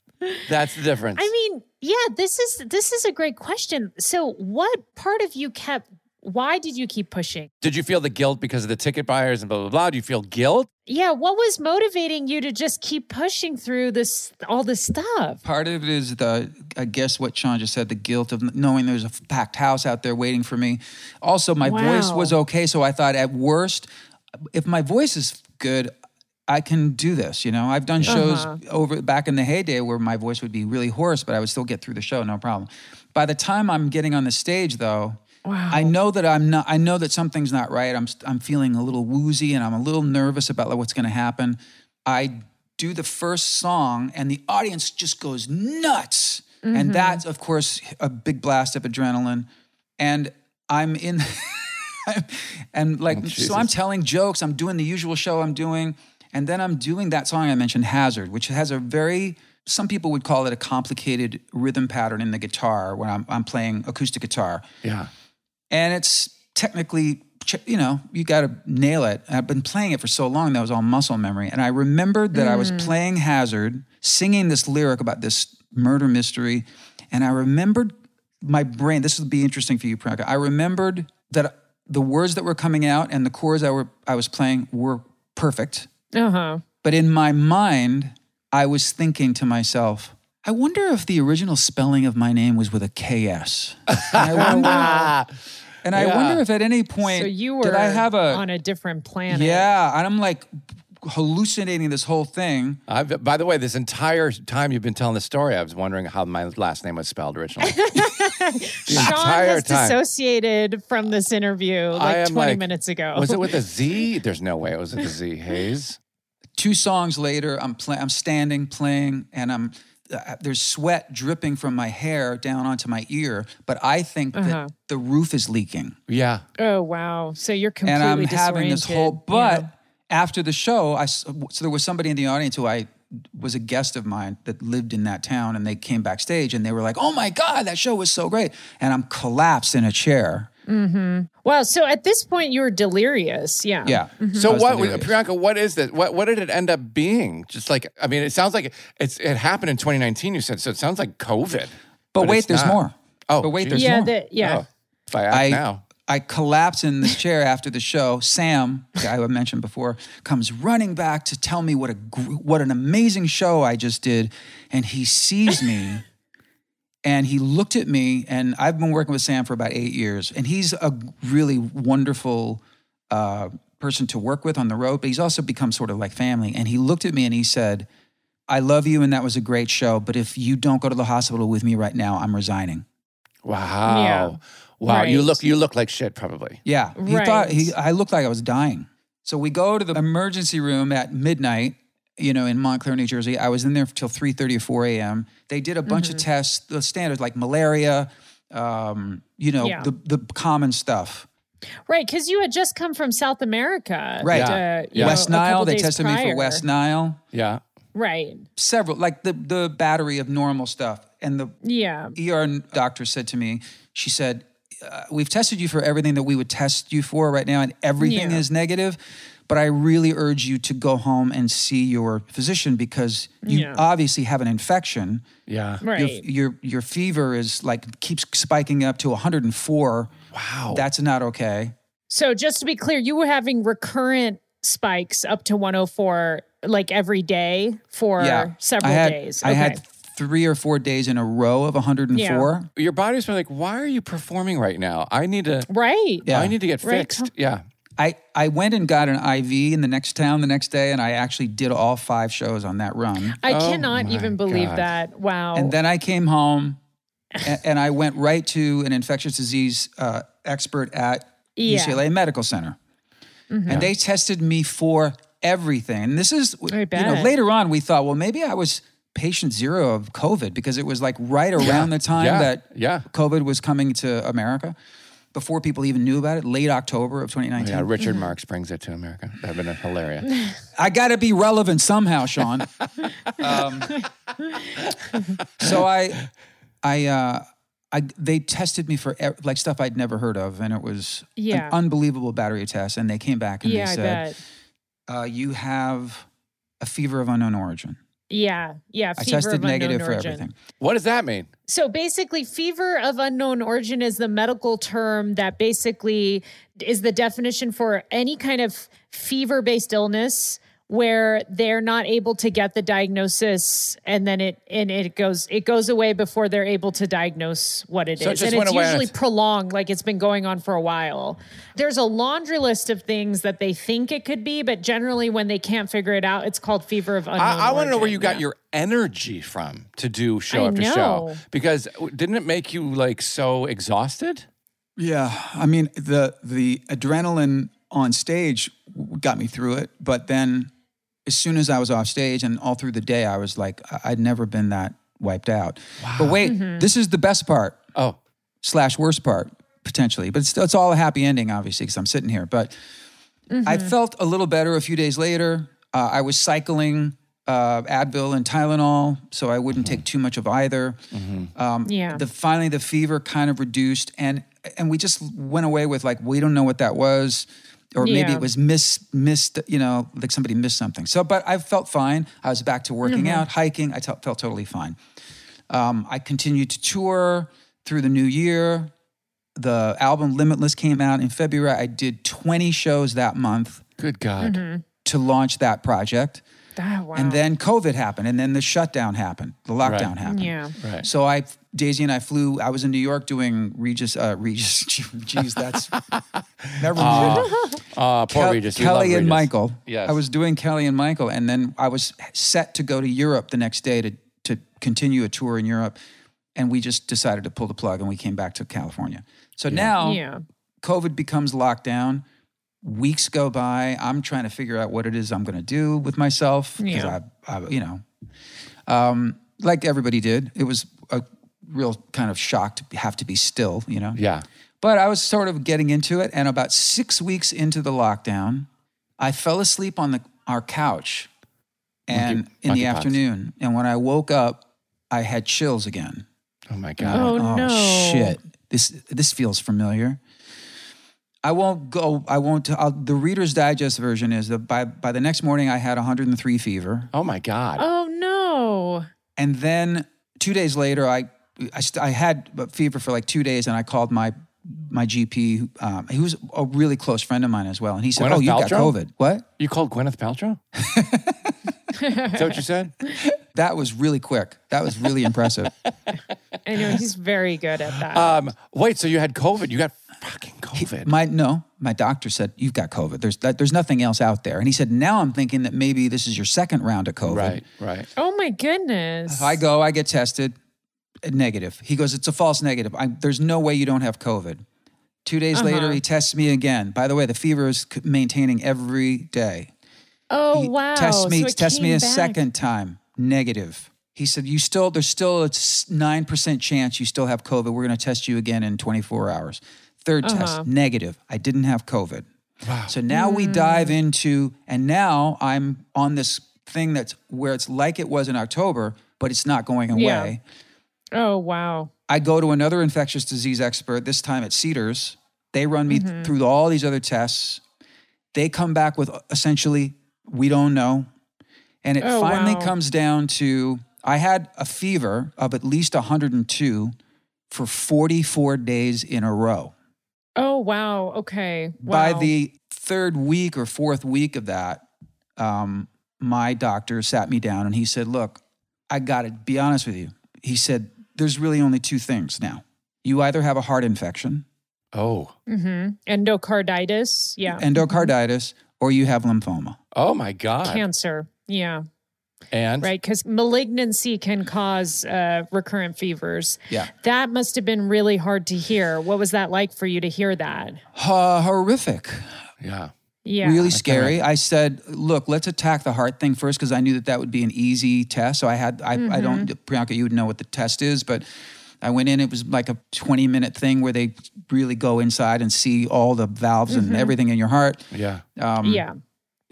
That's the difference. I mean, yeah, this is this is a great question. So, what part of you kept why did you keep pushing? Did you feel the guilt because of the ticket buyers and blah blah blah? Do you feel guilt? Yeah, what was motivating you to just keep pushing through this all this stuff? Part of it is the, I guess what Sean just said, the guilt of knowing there's a packed house out there waiting for me. Also, my voice was okay, so I thought at worst, if my voice is good, I can do this. You know, I've done shows Uh-huh. over back in the heyday where my voice would be really hoarse, but I would still get through the show, no problem. By the time I'm getting on the stage, though, Wow. I know that I'm not. I know that something's not right. I'm I'm feeling a little woozy and I'm a little nervous about like, what's going to happen. I do the first song and the audience just goes nuts, and mm-hmm. that's of course a big blast of adrenaline. And I'm in, and like oh, so I'm telling jokes. I'm doing the usual show I'm doing, And then I'm doing that song I mentioned, Hazard, which has a very, some people would call it a complicated rhythm pattern in the guitar when I'm, I'm playing acoustic guitar. Yeah. And it's technically, you know, you got to nail it. I've been playing it for so long that was all muscle memory. And I remembered that I was playing Hazard, singing this lyric about this murder mystery. And I remembered my brain, this would be interesting for you, Priyanka. I remembered that the words that were coming out and the chords I, were, I was playing were perfect. Uh huh. But in my mind, I was thinking to myself, I wonder if the original spelling of my name was with a KS. I wonder, and I wonder if at any point So you were did I have a on a different planet. yeah, and I'm like hallucinating this whole thing. I've, by the way, this entire time you've been telling the story, I was wondering how my last name was spelled originally. the Sean entire has time. dissociated from this interview like 20 like, minutes ago. Was it with a Z? There's no way it was with a Z. Hayes. Two songs later, I'm play, I'm standing playing, and I'm there's sweat dripping from my hair down onto my ear, but I think Uh-huh. that the roof is leaking. Yeah. oh, wow. So you're completely and completely I'm having this whole. But Yeah. after the show, I so there was somebody in the audience who I was a guest of mine that lived in that town, and they came backstage and they were like, "Oh my god, that show was so great!" And I'm collapsed in a chair. Mm-hmm. Wow. So at this point, you were delirious. Yeah. Yeah. Mm-hmm. So I was what, delirious. Priyanka? What is this? What what did it end up being? Just like I mean, it sounds like it's it happened in 2019. You said so. It sounds like COVID. But, wait, there's not. more. Oh, but wait, geez. there's Yeah. more. The, yeah. Oh, if I ask I now, I collapse in this chair after the show. Sam, the guy I mentioned before, comes running back to tell me what a what an amazing show I just did, and he sees me, and he looked at me, and I've been working with Sam for about eight years, and he's a really wonderful uh, person to work with on the road, but he's also become sort of like family. And he looked at me and he said, "I love you, and that was a great show, but if you don't go to the hospital with me right now, I'm resigning." wow, Yeah. wow, you look you look like shit probably. Yeah, he thought he. I looked like I was dying. So we go to the emergency room at midnight. You know, in Montclair, New Jersey. I was in there till three thirty or four a.m. They did a bunch Mm-hmm. of tests, the standards like malaria. Um, you know, Yeah. the the common stuff. Right. Because you had just come from South America. Right. uh, you know, West a Nile. They days tested me for. West Nile. Yeah. Right. Several, like the the battery of normal stuff. And the Yeah. ER doctor said to me, she said, uh, "We've tested you for everything that we would test you for right now, and everything Yeah. is negative. But I really urge you to go home and see your physician because you Yeah. obviously have an infection. Yeah. Your, Right. your your fever is like keeps spiking up to 104. Wow. That's not okay. So just to be clear, you were having recurrent spikes up to 104 like every day for yeah, several I had, days. I had three or four days in a row of 104. Your body's been like, why are you performing right now? I need to. right. Yeah. I need to get Right. fixed. Yeah. I, I went and got an IV in the next town the next day, and I actually did all five shows on that run. I Oh cannot even believe God. that. Wow. And then I came home and, and I went right to an infectious disease uh, expert at Yeah. Mm-hmm. UCLA Medical Center. And they tested me for everything. And this is, I you know, later on we thought, well, maybe I was patient zero of COVID because it was like right around the time Yeah. that Yeah. COVID was coming to America. Before people even knew about it, late October of 2019. Yeah. Mm-hmm. Richard Marx brings it to America. That'd been hilarious. I got to be relevant somehow, Sean. um, so I, I, uh, I, they tested me for like stuff I'd never heard of, and it was Yeah. an unbelievable battery test. And they came back and yeah, they said, uh, "You have a fever of unknown origin." Yeah. Yeah. I tested of unknown negative for origin. everything. what does that mean? So basically, fever of unknown origin is the medical term that basically is the definition for any kind of fever based illness where they're not able to get the diagnosis and then it and it goes it goes away before they're able to diagnose what it is, So it and it's away on usually its- prolonged like it's been going on for a while there's a laundry list of things that they think it could be but generally when they can't figure it out it's called fever of unknown I, I want to know where you got Yeah. your energy from to do show I after show. Because didn't it make you like so exhausted? Yeah, I mean the the adrenaline on stage got me through it, but then as soon as I was off stage and all through the day, I was like, I- I'd never been that wiped out. But wait, Mm-hmm. this is the best part Oh, slash worst part potentially, but it's, it's all a happy ending, obviously, because I'm sitting here. But I Mm-hmm. felt a little better a few days later. Uh, I was cycling uh, Advil and Tylenol, so I wouldn't take too much of either. Um, Yeah. The finally the fever kind of reduced, and and we just went away with like we don't know what that was, or maybe Yeah. it was miss missed. You know, like somebody missed something. So, but I felt fine. I was back to working Mm-hmm. out, hiking. I t- felt totally fine. Um, I continued to tour through the new year. The album Limitless came out in February. I did 20 shows that month Good God. Mm-hmm. to launch that project. Ah, wow. And then COVID happened, and then the shutdown happened, the lockdown happened. yeah. Right. So I, Daisy and I flew. I was in New York doing Regis. Uh, Regis. Geez, that's never mind. Uh, poor Kel- Regis. We love Kelly and Regis. Michael. Yes. I was doing Kelly and Michael, and then I was set to go to Europe the next day to to continue a tour in Europe, and we just decided to pull the plug, and we came back to California. So now Yeah. COVID becomes lockdown. Weeks go by. I'm trying to figure out what it is I'm going to do with myself because Yeah. I, I, you know, um, like everybody did. It was a real kind of shock to have to be still, you know. Yeah. But I was sort of getting into it, and about six weeks into the lockdown, I fell asleep on the our couch, and in the monkeypox. afternoon. And when I woke up, I had chills again. Oh my God. Oh, no. shit! This this feels familiar. I won't go. I won't. I'll, the Reader's Digest version is that by by the next morning I had 103 fever, Oh my God. Oh no. and then two days later I I, st- I had a fever for like two days, and I called my my GP. Um, he was a really close friend of mine as well, and he said, Gwyneth "Oh, you got Paltrow? COVID." What? You called Gwyneth Paltrow? Is that what you said? That was really quick. That was really impressive. I know he's very good at that. Um, wait, so you had COVID? You got fucking COVID? My no, my doctor said you've got COVID. There's that, there's nothing else out there, and he said now I'm thinking that maybe this is your second round of COVID. right, right. oh my goodness. I go, I get tested, uh, negative. He goes, it's a false negative. I, there's no way you don't have COVID. Two days later, he tests me again. By the way, the fever is maintaining every day. oh He wow. Tests me, So tests me a back. second time, negative. He said, you still, there's still a nine percent chance you still have COVID. We're going to test you again in 24 hours. 3rd Uh-huh. test, negative. I didn't have COVID. Wow. So now we Mm. dive into, and now I'm on this thing that's where it's like it was in October, but it's not going away. Yeah. Oh wow. I go to another infectious disease expert, this time at Cedars. They run me Mm-hmm. through all these other tests. They come back with essentially, we don't know. And it Oh, finally wow. comes down to I had a fever of at least 102 for 44 days in a row. Oh wow. Okay. By the third week or fourth week of that, um, my doctor sat me down and he said, Look, I got to be honest with you. He said, There's really only two things now. You either have a heart infection, Oh. Mm-hmm. endocarditis. Yeah. endocarditis, or you have lymphoma. Oh my God. Cancer. Yeah. And Right. Because malignancy can cause uh, recurrent fevers. Yeah. That must have been really hard to hear. What was that like for you to hear that? Uh, horrific. yeah. Yeah. Really scary. I said, look, let's attack the heart thing first because I knew that that would be an easy test. So I had, I, I don't, Priyanka, you would know what the test is, but I went in, it was like a 20 minute thing where they really go inside and see all the valves and everything in your heart. Yeah. Um, yeah.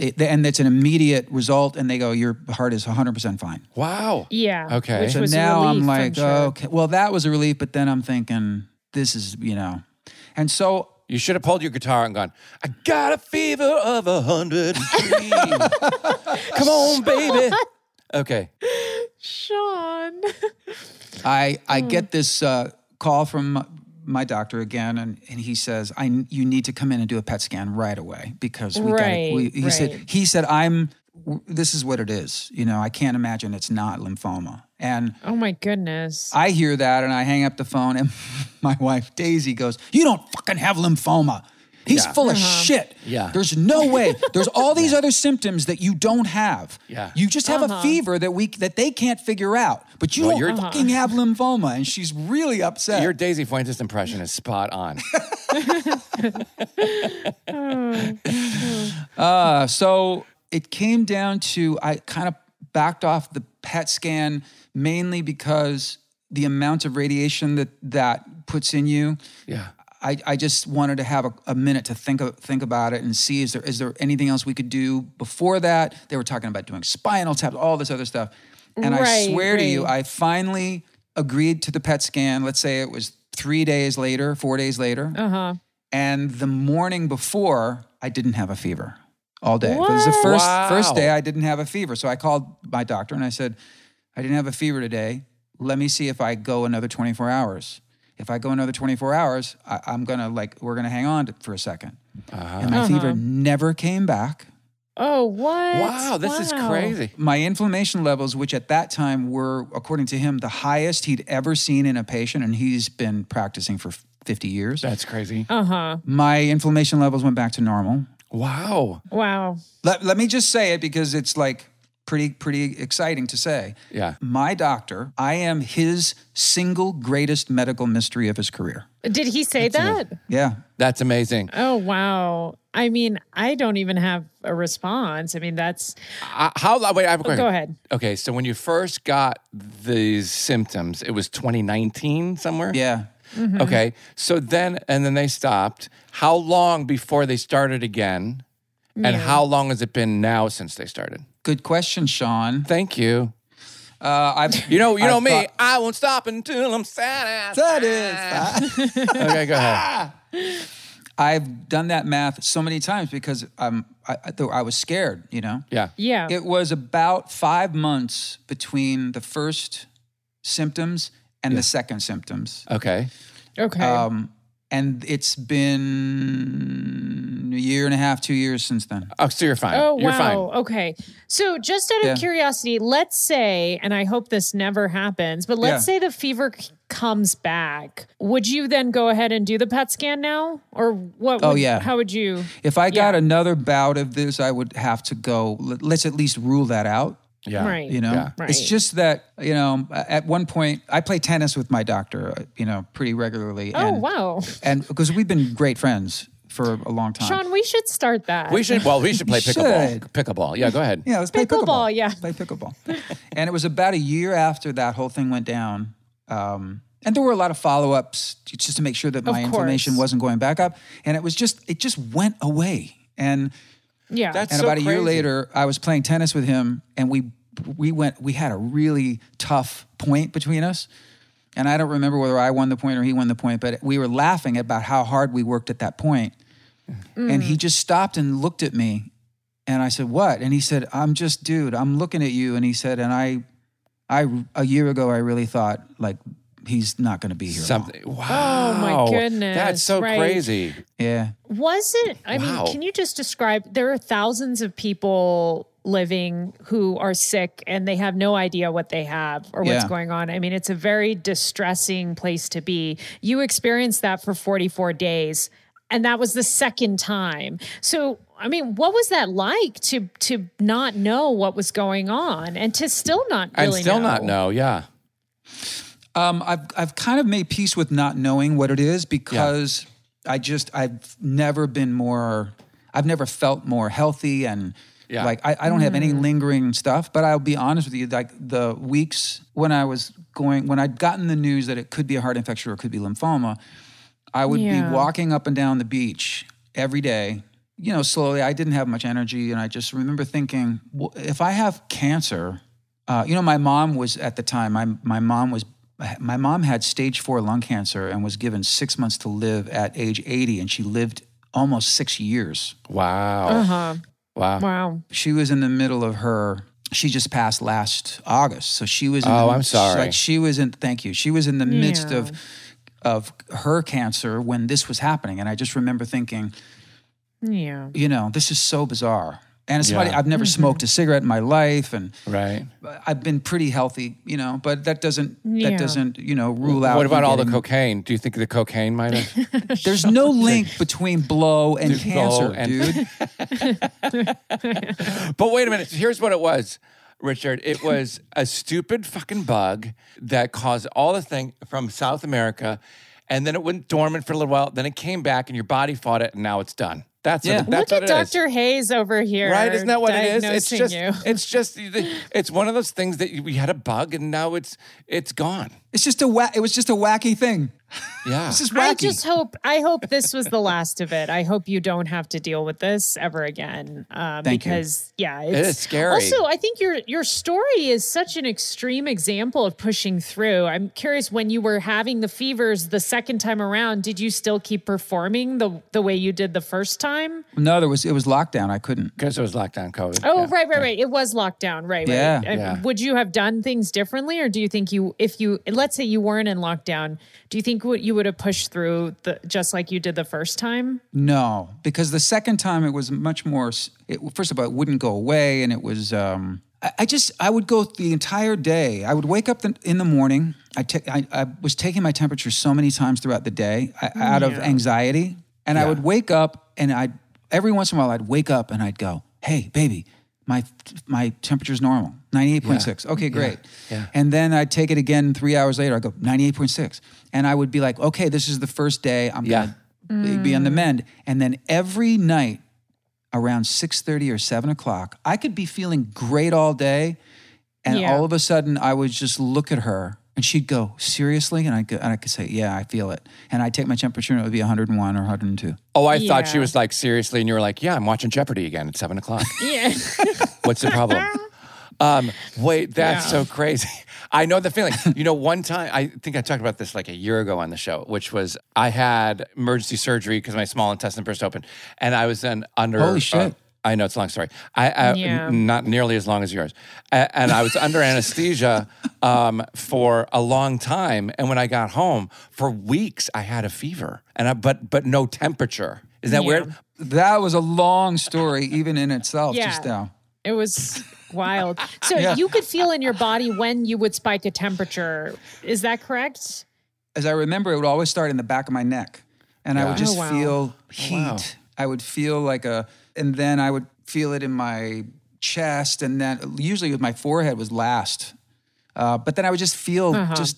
It- and it's an immediate result, and they go, your heart is 100% fine. Wow. Yeah. Okay. Which So was a now I'm relief, like, sure. okay, well, that was a relief, but then I'm thinking, this is, you know, and so You should have pulled your guitar and gone, I got a fever of a 103. Come on, baby. Okay. Sean. I I get this uh, call from my doctor again, and, and he says, "I you need to come in and do a PET scan right away because we got Right, we, He right. said he said I'm this is what it is. You know, I can't imagine it's not lymphoma. And Oh my goodness. I hear that, and I hang up the phone, and my wife Daisy goes, "You don't fucking have lymphoma." He's Yeah. full of Uh-huh. shit. Yeah. There's no way. There's all these other symptoms that you don't have. Yeah. You just have a Uh-huh. fever that we that they can't figure out. But you Well, don't you're- fucking have lymphoma. And she's really upset. Your Daisy Fuentes impression is spot on. Uh, so it came down to I kind of backed off the PET scan mainly because the amount of radiation that that puts in you. Yeah. I, I just wanted to have a, a minute to think of, think about it and see is there is there anything else we could do before that? They were talking about doing spinal taps, all this other stuff, and I Right, swear to you. I finally agreed to the PET scan. Let's say it was three days later, four days later, Uh huh. and the morning before, I didn't have a fever all day. It was the first first day I didn't have a fever. So I called my doctor and I said, I didn't have a fever today. Let me see if I go another 24 hours. If I go another 24 hours, I, I'm gonna like we're gonna hang on to, for a 2nd And my fever never came back. Oh, what? Wow, this is crazy. My inflammation levels, which at that time were, according to him, the highest he'd ever seen in a patient, and he's been practicing for 50 years. That's crazy. Uh huh. My inflammation levels went back to normal. Wow. Wow. Let, let me just say it because it's like pretty pretty exciting to say. Yeah. My doctor, I am his single greatest medical mystery of his career. Did he say that? Yeah. That's amazing. Oh, wow. I mean, I don't even have a response. I mean, that's. Uh, how? Wait, I have a question. Go ahead. Okay, so when you first got these symptoms, it was 2019 somewhere. Yeah. Mm-hmm. Okay, so then and then they stopped. How long before they started again? And how long has it been now since they started? Good question, Sean. Thank you. Uh, I've You know, you know I've me. thought- I won't stop until I'm satisfied. Satisfied. okay, go ahead. I've done that math so many times because I'm I, I, I was scared, you know. Yeah. Yeah. It was about five months between the first symptoms and the second symptoms. Okay. okay. Um, and it's been a year and a half, two years since then. Oh, so you're fine. Oh you're wow. fine. Okay. So just out of Yeah. curiosity, let's say, and I hope this never happens, but let's Yeah. say the fever c- comes back. Would you then go ahead and do the PET scan now, or what? Oh, would- yeah. How would you? If I got Yeah. another bout of this, I would have to go. Let's at least rule that out. Yeah. Right. You know, Yeah. it's just that you know. At one point, I play tennis with my doctor. uh, You know, pretty regularly. Oh and, wow, And because we've been great friends for a long time. Sean, we should start that. We should. Well, we should play pickleball. should. Pickleball. Yeah. Go ahead. Yeah, let's play Pickleball, pickleball. yeah. Let's play pickleball. and it was about a year after that whole thing went down. Um, and there were a lot of follow ups just to make sure that my Of inflammation wasn't going back up. And it was just, it just went away. And yeah. That's and so about a year crazy. later, I was playing tennis with him, and we we went. We had a really tough point between us, and I don't remember whether I won the point or he won the point, but we were laughing about how hard we worked at that point. And he just stopped and looked at me, and I said, "What?" And he said, "I'm just, dude. I'm looking at you." And he said, "And I, I a year ago, I really thought like." He's not going to be here. long." Wow. Oh, my goodness, That's so right. crazy. Yeah. Was it? I Wow. mean, can you just describe? There are thousands of people living who are sick and they have no idea what they have or what's Yeah. going on. I mean, it's a very distressing place to be. You experienced that for 44 days and that was the second time. So, I mean, what was that like to to not know what was going on and to still not really and still know? not know. Yeah. Um, I've I've kind of made peace with not knowing what it is because I just I've never been more I've never felt more healthy and Yeah. like I, I don't have any lingering stuff. But I'll be honest with you, like the weeks when I was going when I'd gotten the news that it could be a heart infection or it could be lymphoma, I would Yeah. be walking up and down the beach every day. You know, slowly. I didn't have much energy, and I just remember thinking, well, if I have cancer, uh, you know, my mom was at the time. My my mom was my mom had stage four lung cancer and was given six months to live at age eighty, and she lived almost six years. Wow. Uh-huh. Wow. Wow. She was in the middle of her. She just passed last August, so she was. In Oh, the, I'm sorry. Like she was in. Thank you. She was in the midst of of her cancer when this was happening, and I just remember thinking, Yeah. you know, this is so bizarre. And it's Yeah. funny. I've never Mm-hmm. smoked a cigarette in my life, and Right. I've been pretty healthy, you know. But that doesn't Yeah. that doesn't you know rule out. What about you all the cocaine? Do you think the cocaine might have? There's no link between blow and There's cancer, blow and- dude. but wait a minute. Here's what it was, Richard. It was a stupid fucking bug that caused all the thing from South America, and then it went dormant for a little while. Then it came back, and your body fought it, and now it's done. That's Yeah. what, that's Look what at it is. Dr. Hayes over here. Right? Isn't that what it is? It's just, you. it's just, it's one of those things that we had a bug, and now it's, it's gone. It's just a wa- it was just a wacky thing. Yeah. It's just wacky. I just hope I hope this was the last of it. I hope you don't have to deal with this ever again. Um, Thank you. because yeah, it's is scary. Also, I think your your story is such an extreme example of pushing through. I'm curious when you were having the fevers the second time around, did you still keep performing the the way you did the first time? no, there was it was lockdown. I couldn't. Because it was lockdown COVID. Oh, Yeah. right, right, right. It was lockdown, right? Yeah. right. Uh, Yeah. Would you have done things differently, or do you think you, if you, let's say you weren't in lockdown, do you think what you would have pushed through the just like you did the first time? No, because the second time it was much more. It, first of all, it wouldn't go away, and it was. Um, I, I just I would go the entire day. I would wake up the, in the morning. I, ta- I I was taking my temperature so many times throughout the day I, out of anxiety, and I would wake up and I every once in a while I'd wake up and I'd go, "Hey, baby." My my temperature's normal, ninety eight point six. Okay, great. Yeah. And then I'd take it again three hours later. I go ninety eight point six, and I would be like, okay, this is the first day. I'm Yeah. gonna be on the mm. mend. And then every night around 6.30 or 7 o'clock, I could be feeling great all day. And Yeah. all of a sudden, I would just look at her and she'd go, seriously? And I, could, and I could say, yeah, I feel it. And I'd take my temperature and it would be 101 or 102. Oh, I thought she Yeah. was like, seriously. And you were like, yeah, I'm watching Jeopardy again at seven o'clock. Yeah. What's the problem? Um, wait, that's Yeah. so crazy. I know the feeling. You know, one time I think I talked about this like a year ago on the show, which was I had emergency surgery because my small intestine burst open, and I was then under. Holy shit. I know it's a long story. I, I Yeah. n- not nearly as long as yours, A- and I was under anesthesia um, for a long time. And when I got home, for weeks I had a fever, and I, but but no temperature. Is that Yeah. weird? That was a long story, even in itself, Yeah. just now. It was wild. So Yeah. you could feel in your body when you would spike a temperature. Is that correct? As I remember, it would always start in the back of my neck. And I would just Oh, wow. feel heat. wow. I would feel like a, and then I would feel it in my chest. And then usually with my forehead was last. Uh, but then I would just feel Uh-huh. just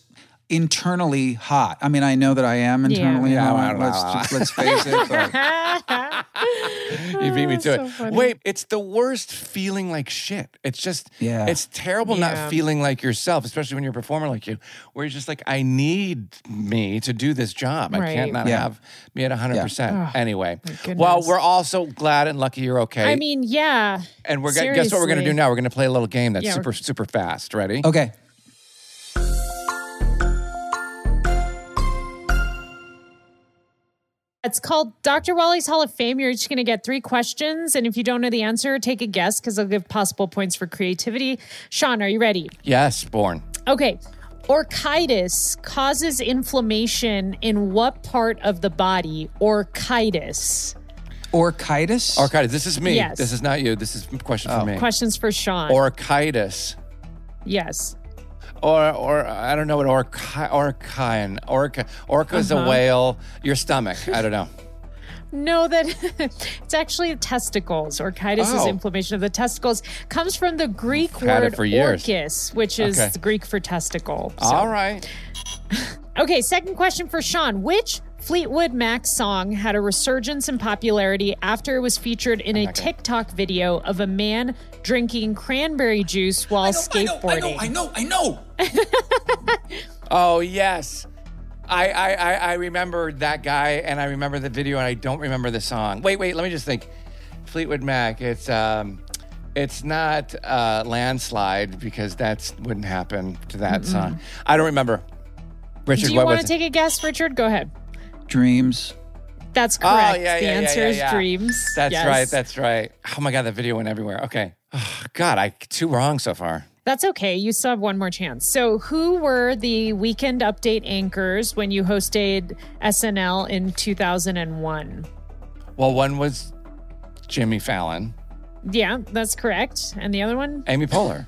internally hot. I mean, I know that I am internally Yeah, hot. wow, Let's, just, let's face it. But You beat me to so it. funny. Wait, it's the worst feeling like shit. It's just, Yeah. it's terrible Yeah. not feeling like yourself, especially when you're a performer like you, where you're just like, I need me to do this job. I can't not Yeah. have me at 100%. anyway, well, we're all so glad and lucky you're okay. I mean, yeah. and we're gonna, guess what we're going to do now? We're going to play a little game that's Yeah, super, super fast. Ready? okay. It's called Dr. Wali's Hall of Fame. You're each going to get three questions. And if you don't know the answer, take a guess because I'll give possible points for creativity. Sean, are you ready? Yes, born. Okay. Orchitis causes inflammation in what part of the body? Orchitis. Orchitis? Orchitis. This is me. Yes. This is not you. This is a question for oh. me. Questions for Sean. Orchitis. yes. Or, or I don't know what orca, orcine, orca, orca is Uh-huh. a whale. Your stomach. I don't know. No, that it's actually testicles. Orchitis is Oh. inflammation of the testicles. Comes from the Greek word orchis, which is Okay. Greek for testicle. So- All right. Okay, second question for Sean. Which Fleetwood Mac song had a resurgence in popularity after it was featured in a TikTok video of a man drinking cranberry juice while skateboarding? I know, I know. I know. Oh yes. I, I, I, I remember that guy and I remember the video and I don't remember the song. Wait, wait, let me just think. Fleetwood Mac, it's um it's not uh landslide because that wouldn't happen to that song. I don't remember. Richard, Do you want to take a guess, Richard? Go ahead. Dreams. That's oh, correct. Oh, yeah, the yeah, yeah, answer yeah, is dreams. That's Yes. right, that's right. Oh my god, that video went everywhere. Okay. Oh, god, I two wrong so far. That's okay. You still have one more chance. So, who were the weekend update anchors when you hosted SNL in 2001? Well, one was Jimmy Fallon, Yeah, that's correct. And the other one? Amy Poehler.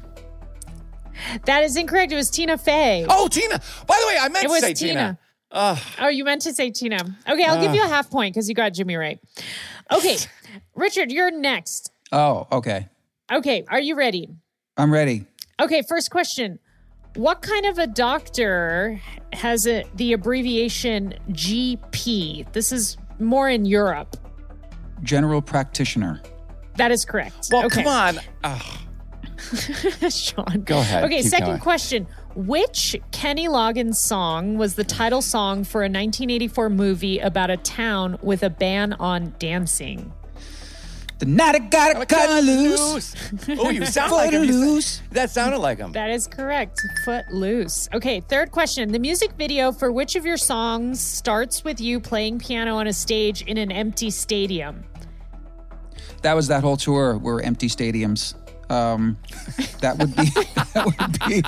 That is incorrect. It was Tina Fey. Oh, Tina. By the way, I meant It to was say Tina. Tina. Oh, you meant to say Tina. Okay, I'll give you a half point because you got Jimmy right. Okay, Richard, you're next. Oh, okay. Okay, are you ready? I'm ready. Okay, first question. What kind of a doctor has a, the abbreviation GP? This is more in Europe. General practitioner. That is correct. Well, okay. come on. Sean. Go ahead. Okay, second going. question. Which Kenny Loggins song was the title song for a 1984 movie about a town with a ban on dancing? The night I got a cut loose. oh, you sound like him. You loose. that sounded like him. That is correct. Foot loose. Okay, third question. The music video for which of your songs starts with you playing piano on a stage in an empty stadium? That was that whole tour were empty stadiums. Um, that would be that would be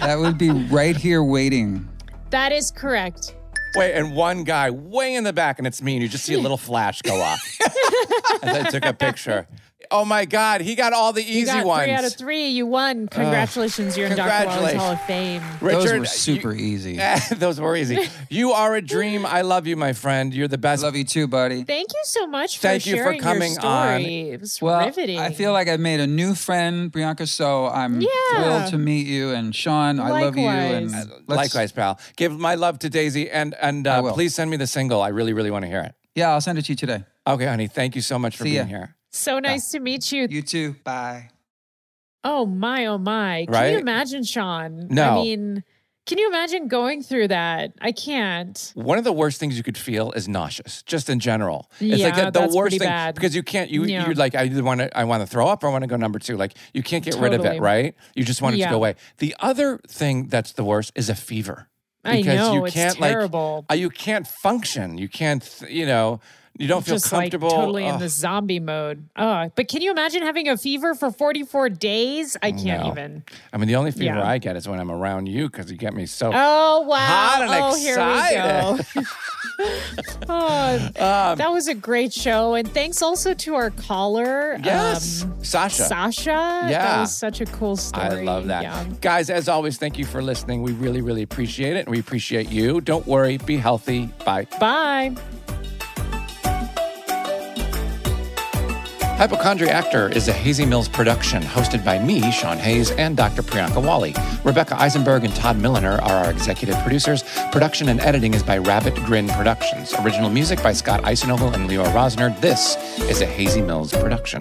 that would be right here waiting. That is correct. Wait, and one guy way in the back, and it's me, and you just see a little flash go off. and I took a picture. Oh my God, he got all the easy You easy got ones. three out of three. You won. Congratulations. You're in Dr. Wali's congratulations. Hall of Fame. Richard, Those were super easy. you- those were easy. You are a dream. I love you, my friend. You're the best. Love you too, buddy. Thank you so much for Thank you for sharing coming your story. on. It was Well, riveting. I feel like I've made a new friend, Priyanka. So I'm Yeah. thrilled to meet you. And Sean, I love you. And Likewise. pal. Give my love to Daisy, and and uh, please send me the single. I really, really want to hear it. Yeah, I'll send it to you today. Okay, honey. Thank you so much for See being ya. here. So nice to meet you. You too. Bye. Oh my, oh my. Can Right? you imagine, Sean? No. I mean, can you imagine going through that? I can't. One of the worst things you could feel is nauseous, just in general. It's Yeah, like the, the that's worst pretty thing bad. because you can't. You Yeah. you're like I either want to I want to throw up or I want to go number two. Like you can't get rid of it, right? You just want it to go away. The other thing that's the worst is a fever. I Because know. you it's can't terrible. like uh, you can't function. You can't you know you don't feel just comfortable. like totally in the zombie mode. Oh, but can you imagine having a fever for 44 days? I can't No. even. I mean, the only fever Yeah. I get is when I'm around you because you get me so. Oh wow! Hot and oh, here we go. oh, Um, that was a great show, and thanks also to our caller, yes, um, Sasha. Sasha. that Yeah. was such a cool story. I love that. Yeah. Guys, as always, thank you for listening. We really, really appreciate it. And we appreciate you. Don't worry. Be healthy. Bye. Bye. Hypochondriactor is a Hazy Mills production hosted by me, Sean Hayes, and Dr. Priyanka Wali. Rebecca Eisenberg and Todd Milliner are our executive producers. Production and editing is by Rabbit Grin Productions. Original music by Scott Eisenogel and Leo Rosner. This is a Hazy Mills production.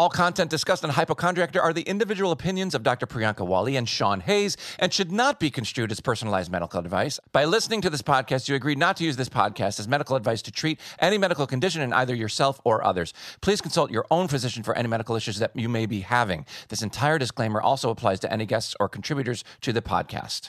All content discussed on Hypochondriactor are the individual opinions of Dr. Priyanka Wali and Sean Hayes and should not be construed as personalized medical advice. By listening to this podcast, you agree not to use this podcast as medical advice to treat any medical condition in either yourself or others. Please consult your own physician for any medical issues that you may be having. This entire disclaimer also applies to any guests or contributors to the podcast.